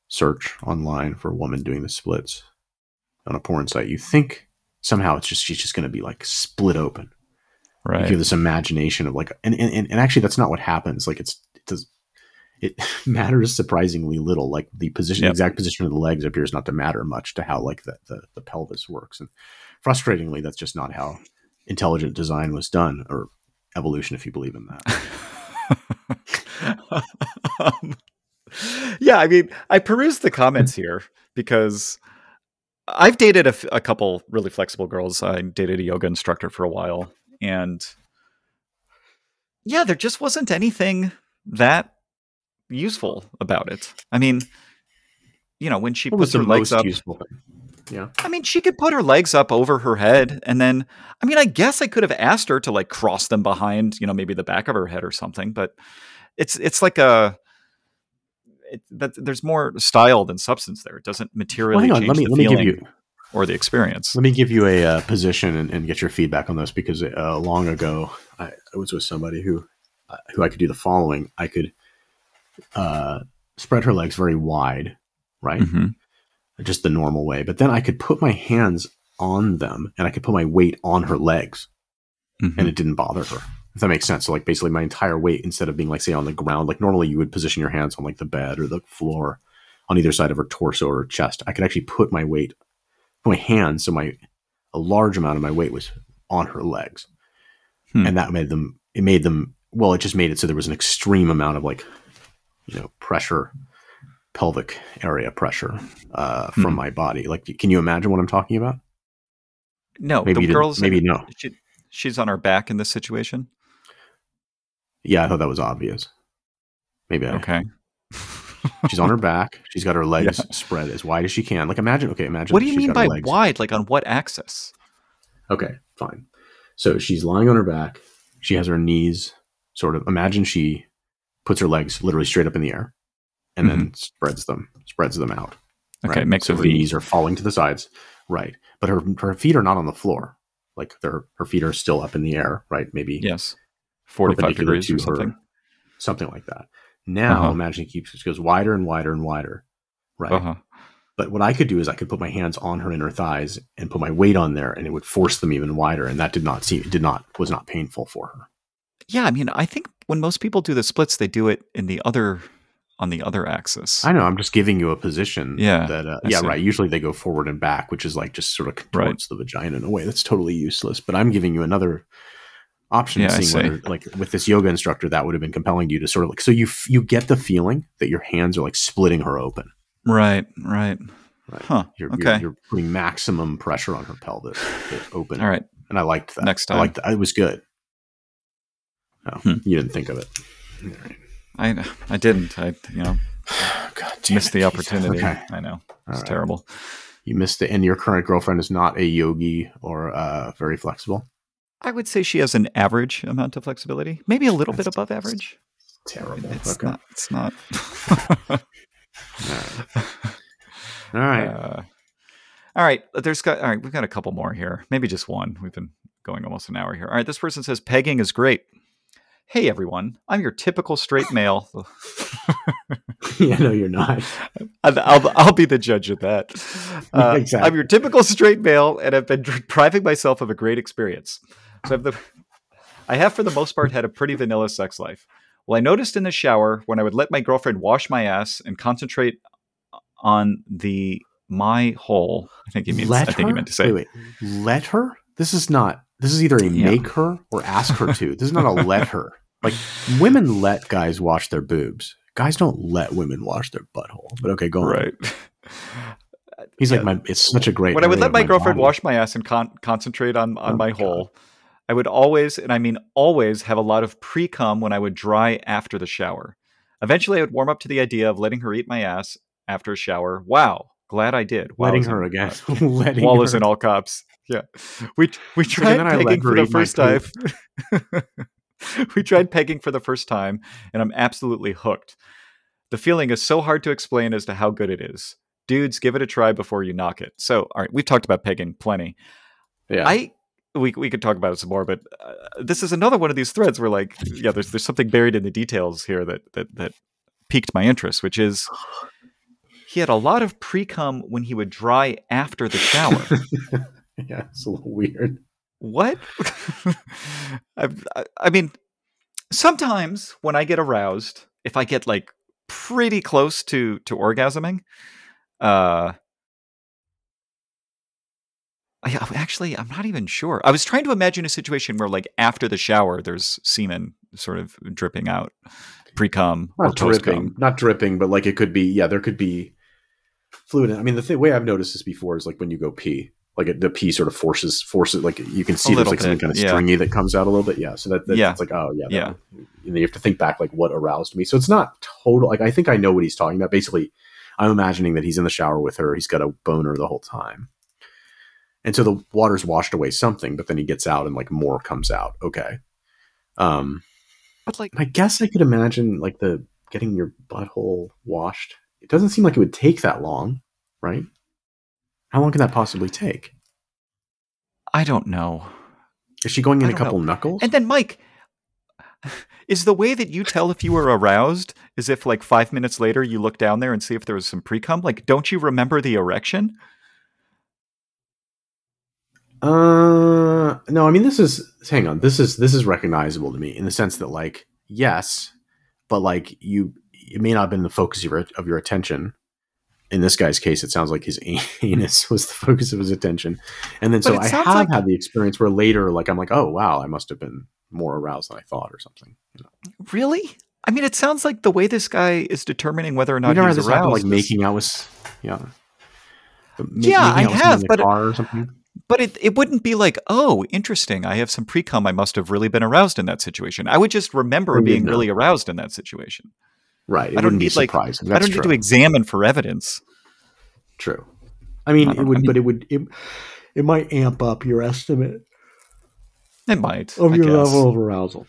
search online for a woman doing the splits on a porn site, you think somehow it's just she's just going to be like split open. Right. You have this imagination of like, and, and and actually that's not what happens. Like it's it does it matters surprisingly little. Like the position, yep. exact position of the legs appears not to matter much to how like the, the, the pelvis works. And frustratingly, that's just not how intelligent design was done, or evolution, if you believe in that. um, yeah, I mean, I perused the comments here because I've dated a, f- a couple really flexible girls. I dated a yoga instructor for a while, and yeah, there just wasn't anything that useful about it. I mean, you know, when she what puts her legs up. Yeah. I mean, she could put her legs up over her head and then I mean, I guess I could have asked her to like cross them behind, you know, maybe the back of her head or something, but it's it's like a it, that there's more style than substance there. It doesn't materially well, change let me, the let me feeling give you, or the experience. Let me give you a uh, position and, and, get your feedback on this because uh, long ago I, I, was with somebody who uh, who I could do the following. I could uh, spread her legs very wide, right? Mm-hmm. Just the normal way. But then I could put my hands on them and I could put my weight on her legs mm-hmm. and it didn't bother her. If that makes sense. So like basically my entire weight instead of being like say on the ground, like normally you would position your hands on like the bed or the floor on either side of her torso or her chest. I could actually put my weight, my hands, so my a large amount of my weight was on her legs. Hmm. And that made them it made them well, it just made it so there was an extreme amount of like you know pressure pelvic area pressure uh, from mm-hmm. my body. Like can you imagine what i'm talking about? No maybe the girls maybe no. she, she's on her back in this situation? Yeah i thought that was obvious. Maybe I, okay. She's on her back. She's got her legs yeah. spread as wide as she can. Like imagine okay imagine what do you mean by wide? Like on what axis? Okay fine. So she's lying on her back. She has her knees sort of imagine she puts her legs literally straight up in the air and mm-hmm. then spreads them spreads them out. Okay, right? makes so her v. knees are falling to the sides, right? But her her feet are not on the floor. Like her her feet are still up in the air, right? Maybe yes, forty five degrees or something, her, something like that. Now uh-huh. imagine it keeps it goes wider and wider and wider, right? Uh-huh. But what I could do is I could put my hands on her inner thighs and put my weight on there, and it would force them even wider, and that did not seem did not was not painful for her. Yeah, I mean, I think when most people do the splits, they do it in the other on the other axis. I know. I'm just giving you a position. Yeah. That uh, yeah, see. right. Usually they go forward and back, which is like just sort of contorts right. the vagina in a way that's totally useless. But I'm giving you another option. Yeah, seeing whether, like with this yoga instructor, that would have been compelling to you to sort of like so you you get the feeling that your hands are like splitting her open. Right. Right. Right. Huh. You're, okay. You're, you're, putting maximum pressure on her pelvis to open. All right. And I liked that. Next time. I liked that. It was good. Oh, hmm. you didn't think of it. I I didn't. I you know God missed the opportunity. Okay. I know it's right. terrible. You missed it, and your current girlfriend is not a yogi or uh, very flexible. I would say she has an average amount of flexibility, maybe a little That's bit above average. Terrible. It's okay. not. It's not. all right. All right. Uh, all right. There's got. All right. We've got a couple more here. Maybe just one. We've been going almost an hour here. All right. This person says pegging is great. Hey everyone, I'm your typical straight male. yeah, no, you're not. I'll, I'll, I'll be the judge of that. Uh, exactly. I'm your typical straight male, and I've been depriving myself of a great experience. So I've the, I have, for the most part, had a pretty vanilla sex life. Well, I noticed in the shower when I would let my girlfriend wash my ass and concentrate on the my hole. I think he means. Let I think her? he meant to say. Wait, wait. Let her? This is not. This is either a Yeah. make her or ask her to. This is not a let her. Like women let guys wash their boobs. Guys don't let women wash their butthole. But okay, go on. Right. He's Yeah. like my. It's such a great. when I would let of my girlfriend body. wash my ass and con- concentrate on, on Oh my my hole, I would always, and I mean always, have a lot of pre cum when I would dry after the shower. Eventually, I would warm up to the idea of letting her eat my ass after a shower. Wow, glad I did. Wow letting her again. letting Wallace her. in uh, all cops. Yeah, we we tried then I let pegging for the first time. we tried pegging for the first time, and I'm absolutely hooked. The feeling is so hard to explain as to how good it is. Dudes, give it a try before you knock it. So, all right, we've talked about pegging plenty. Yeah. I we we could talk about it some more, but uh, this is another one of these threads where like yeah, there's there's something buried in the details here that that that piqued my interest, which is he had a lot of pre cum when he would dry after the shower. yeah. It's a little weird. what? I, I- mean, sometimes when I get aroused, if I get like pretty close to to orgasming, uh. I, actually, I'm not even sure. I was trying to imagine a situation where, like, after the shower, there's semen sort of dripping out, pre cum or Not dripping. Not dripping, but like it could be. Yeah, there could be fluid. I mean, the th- way I've noticed this before is like when you go pee, like it, the pee sort of forces forces. Like you can see there's little like something kind of yeah. stringy that comes out a little bit. Yeah. So that, that Yeah. it's like oh yeah that- Yeah. And then you have to think back like what aroused me. So it's not total. Like I think I know what he's talking about. Basically, I'm imagining that he's in the shower with her. He's got a boner the whole time. And so the water's washed away something, but then he gets out and like more comes out. Okay. Um, But like, I guess I could imagine like the getting your butthole washed. It doesn't seem like it would take that long, right? How long can that possibly take? I don't know. Is she going in a couple knuckles? And then, Mike, is the way that you tell if you were aroused is if, like, five minutes later you look down there and see if there was some pre cum? Like, don't you remember the erection? Uh, no. I mean, this is hang on. This is this is recognizable to me in the sense that like yes, but like you, it may not have been the focus of your, of your attention. In this guy's case, it sounds like his anus was the focus of his attention, and then But so I have like- had the experience where later, like I'm like, oh wow, I must have been more aroused than I thought, or something. You know? Really? I mean, it sounds like the way this guy is determining whether or not he's aroused. like making out with, yeah, Yeah, I out with someone have, but car or something. But it, it wouldn't be like, oh, interesting. I have some pre cum. I must have really been aroused in that situation. I would just remember being know. really aroused in that situation. Right. It I don't wouldn't be need, like- surprising. I don't true. need to examine for evidence. True. I mean, I it would, I mean- but it would, it, it might amp up your estimate It might. of I your guess. level of arousal.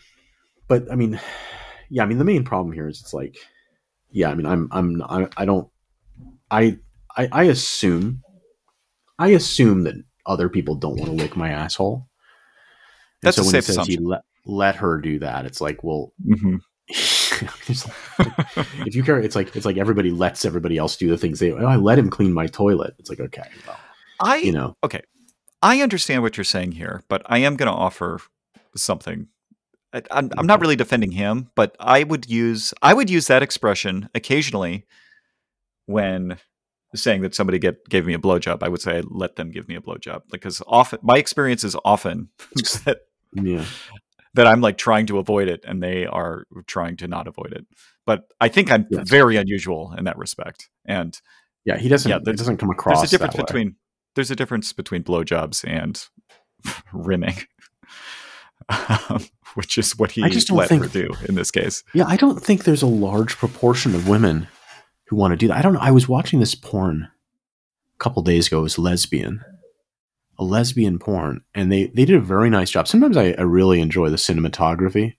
But I mean, yeah, I mean, the main problem here is it's like, yeah, I mean, I'm, I'm, I, I don't, I, I, I assume, I assume that other people don't want to lick my asshole. And That's so a when safe it says he let, let her do that, it's like, well, Mhm. if you care, it's like it's like everybody lets everybody else do the things they. Oh, I let him clean my toilet. It's like okay, well, I you know, okay, I understand what you're saying here, but I am going to offer something. I, I'm, I'm not really defending him, but I would use I would use that expression occasionally when saying that somebody get gave me a blowjob. I would say let them give me a blowjob because often my experience is often that yeah, that I'm like trying to avoid it and they are trying to not avoid it. But I think I'm Yes. very unusual in that respect. And yeah. He doesn't. Yeah, it doesn't come across. there's a difference between there's a difference between blowjobs and rimming, um, which is what he I just don't let think- her do in this case. Yeah, I don't think there's a large proportion of women who want to do that. I don't know. I was watching this porn a couple days ago. It was lesbian, lesbian porn, and they they did a very nice job. Sometimes I, I really enjoy the cinematography.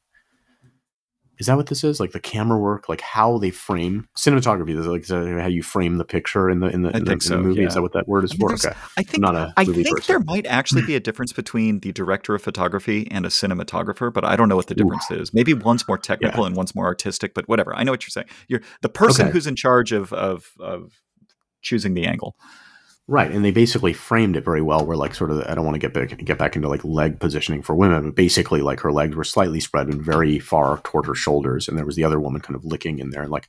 is that what this is? Like the camera work, like how they frame cinematography. Is like how you frame the picture in the in the, in the, in so, the movie. Yeah. Is that what that word is I mean, for? Okay, I think I'm not a I think person. there might actually be a difference between the director of photography and a cinematographer, but I don't know what the Ooh. difference is. Maybe one's more technical and one's more artistic, but whatever. I know what you're saying. You're the person Okay. who's in charge of of of choosing the angle. Right, and they basically framed it very well. Where like sort of, I don't want to get back get back into like leg positioning for women, but basically like her legs were slightly spread and very far toward her shoulders, and there was the other woman kind of licking in there, and like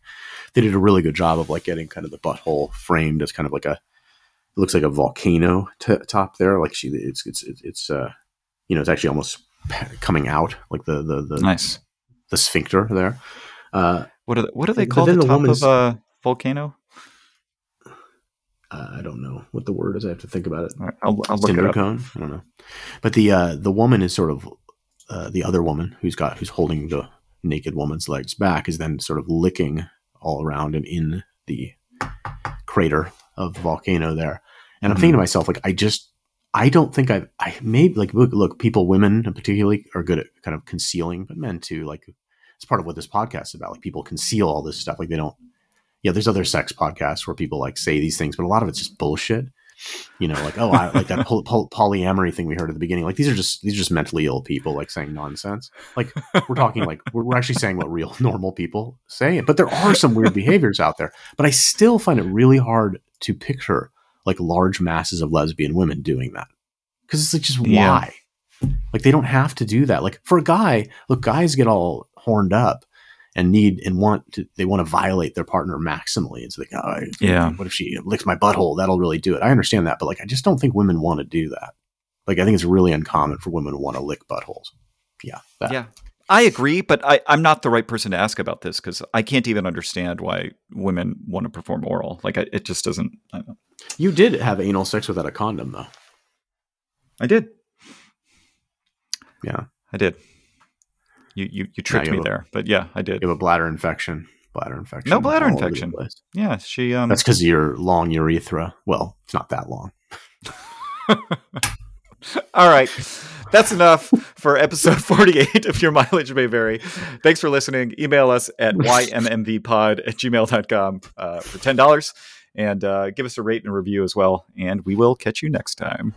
they did a really good job of like getting kind of the butthole framed as kind of like a, it looks like a volcano t- top there. Like she, it's it's it's, uh, you know, it's actually almost coming out like the the the, Nice. the sphincter there. Uh, What are they, what do they call the the top of a volcano? Uh, I don't know what the word is. I have to think about it. All right, I'll, I'll look it cinder up. cone. I don't know, but the uh, the woman is sort of uh, the other woman who's got who's holding the naked woman's legs back is then sort of licking all around and in the crater of the volcano there. And I'm thinking to myself, like, I just I don't think I've I maybe like look, look people women particularly are good at kind of concealing, but men too. Like it's part of what this podcast is about. Like people conceal all this stuff. Like they don't. Yeah, there's other sex podcasts where people like say these things, but a lot of it's just bullshit you know, like oh, I, like that poly- poly- polyamory thing we heard at the beginning. Like these are just these are just mentally ill people like saying nonsense. Like we're talking like we're, we're actually saying what real normal people say. But there are some weird behaviors out there. But I still find it really hard to picture like large masses of lesbian women doing that because it's like just Yeah. why? Like they don't have to do that. Like for a guy, look, guys get all horned up and need and want to they want to violate their partner maximally. It's like, oh, I- Yeah. what if she licks my butthole? That'll really do it. I understand that, but like I just don't think women want to do that. Like I think it's really uncommon for women to want to lick buttholes. Yeah. That. Yeah. I agree, but I, I'm not the right person to ask about this because I can't even understand why women want to perform oral. Like, I, it just doesn't. I, don't know. You did have anal sex without a condom though. I did. Yeah. I did. You you, you tricked you me a- there, but yeah, I did. You have a bladder infection. Bladder infection. No bladder all over the infection. Yeah, she. Um, That's because your long urethra. Well, it's not that long. all right. That's enough for episode 48 of Your Mileage May Vary. Thanks for listening. Email us at ymmvpod at gmail.com uh, for $10 and uh, give us a rate and review as well. And we will catch you next time.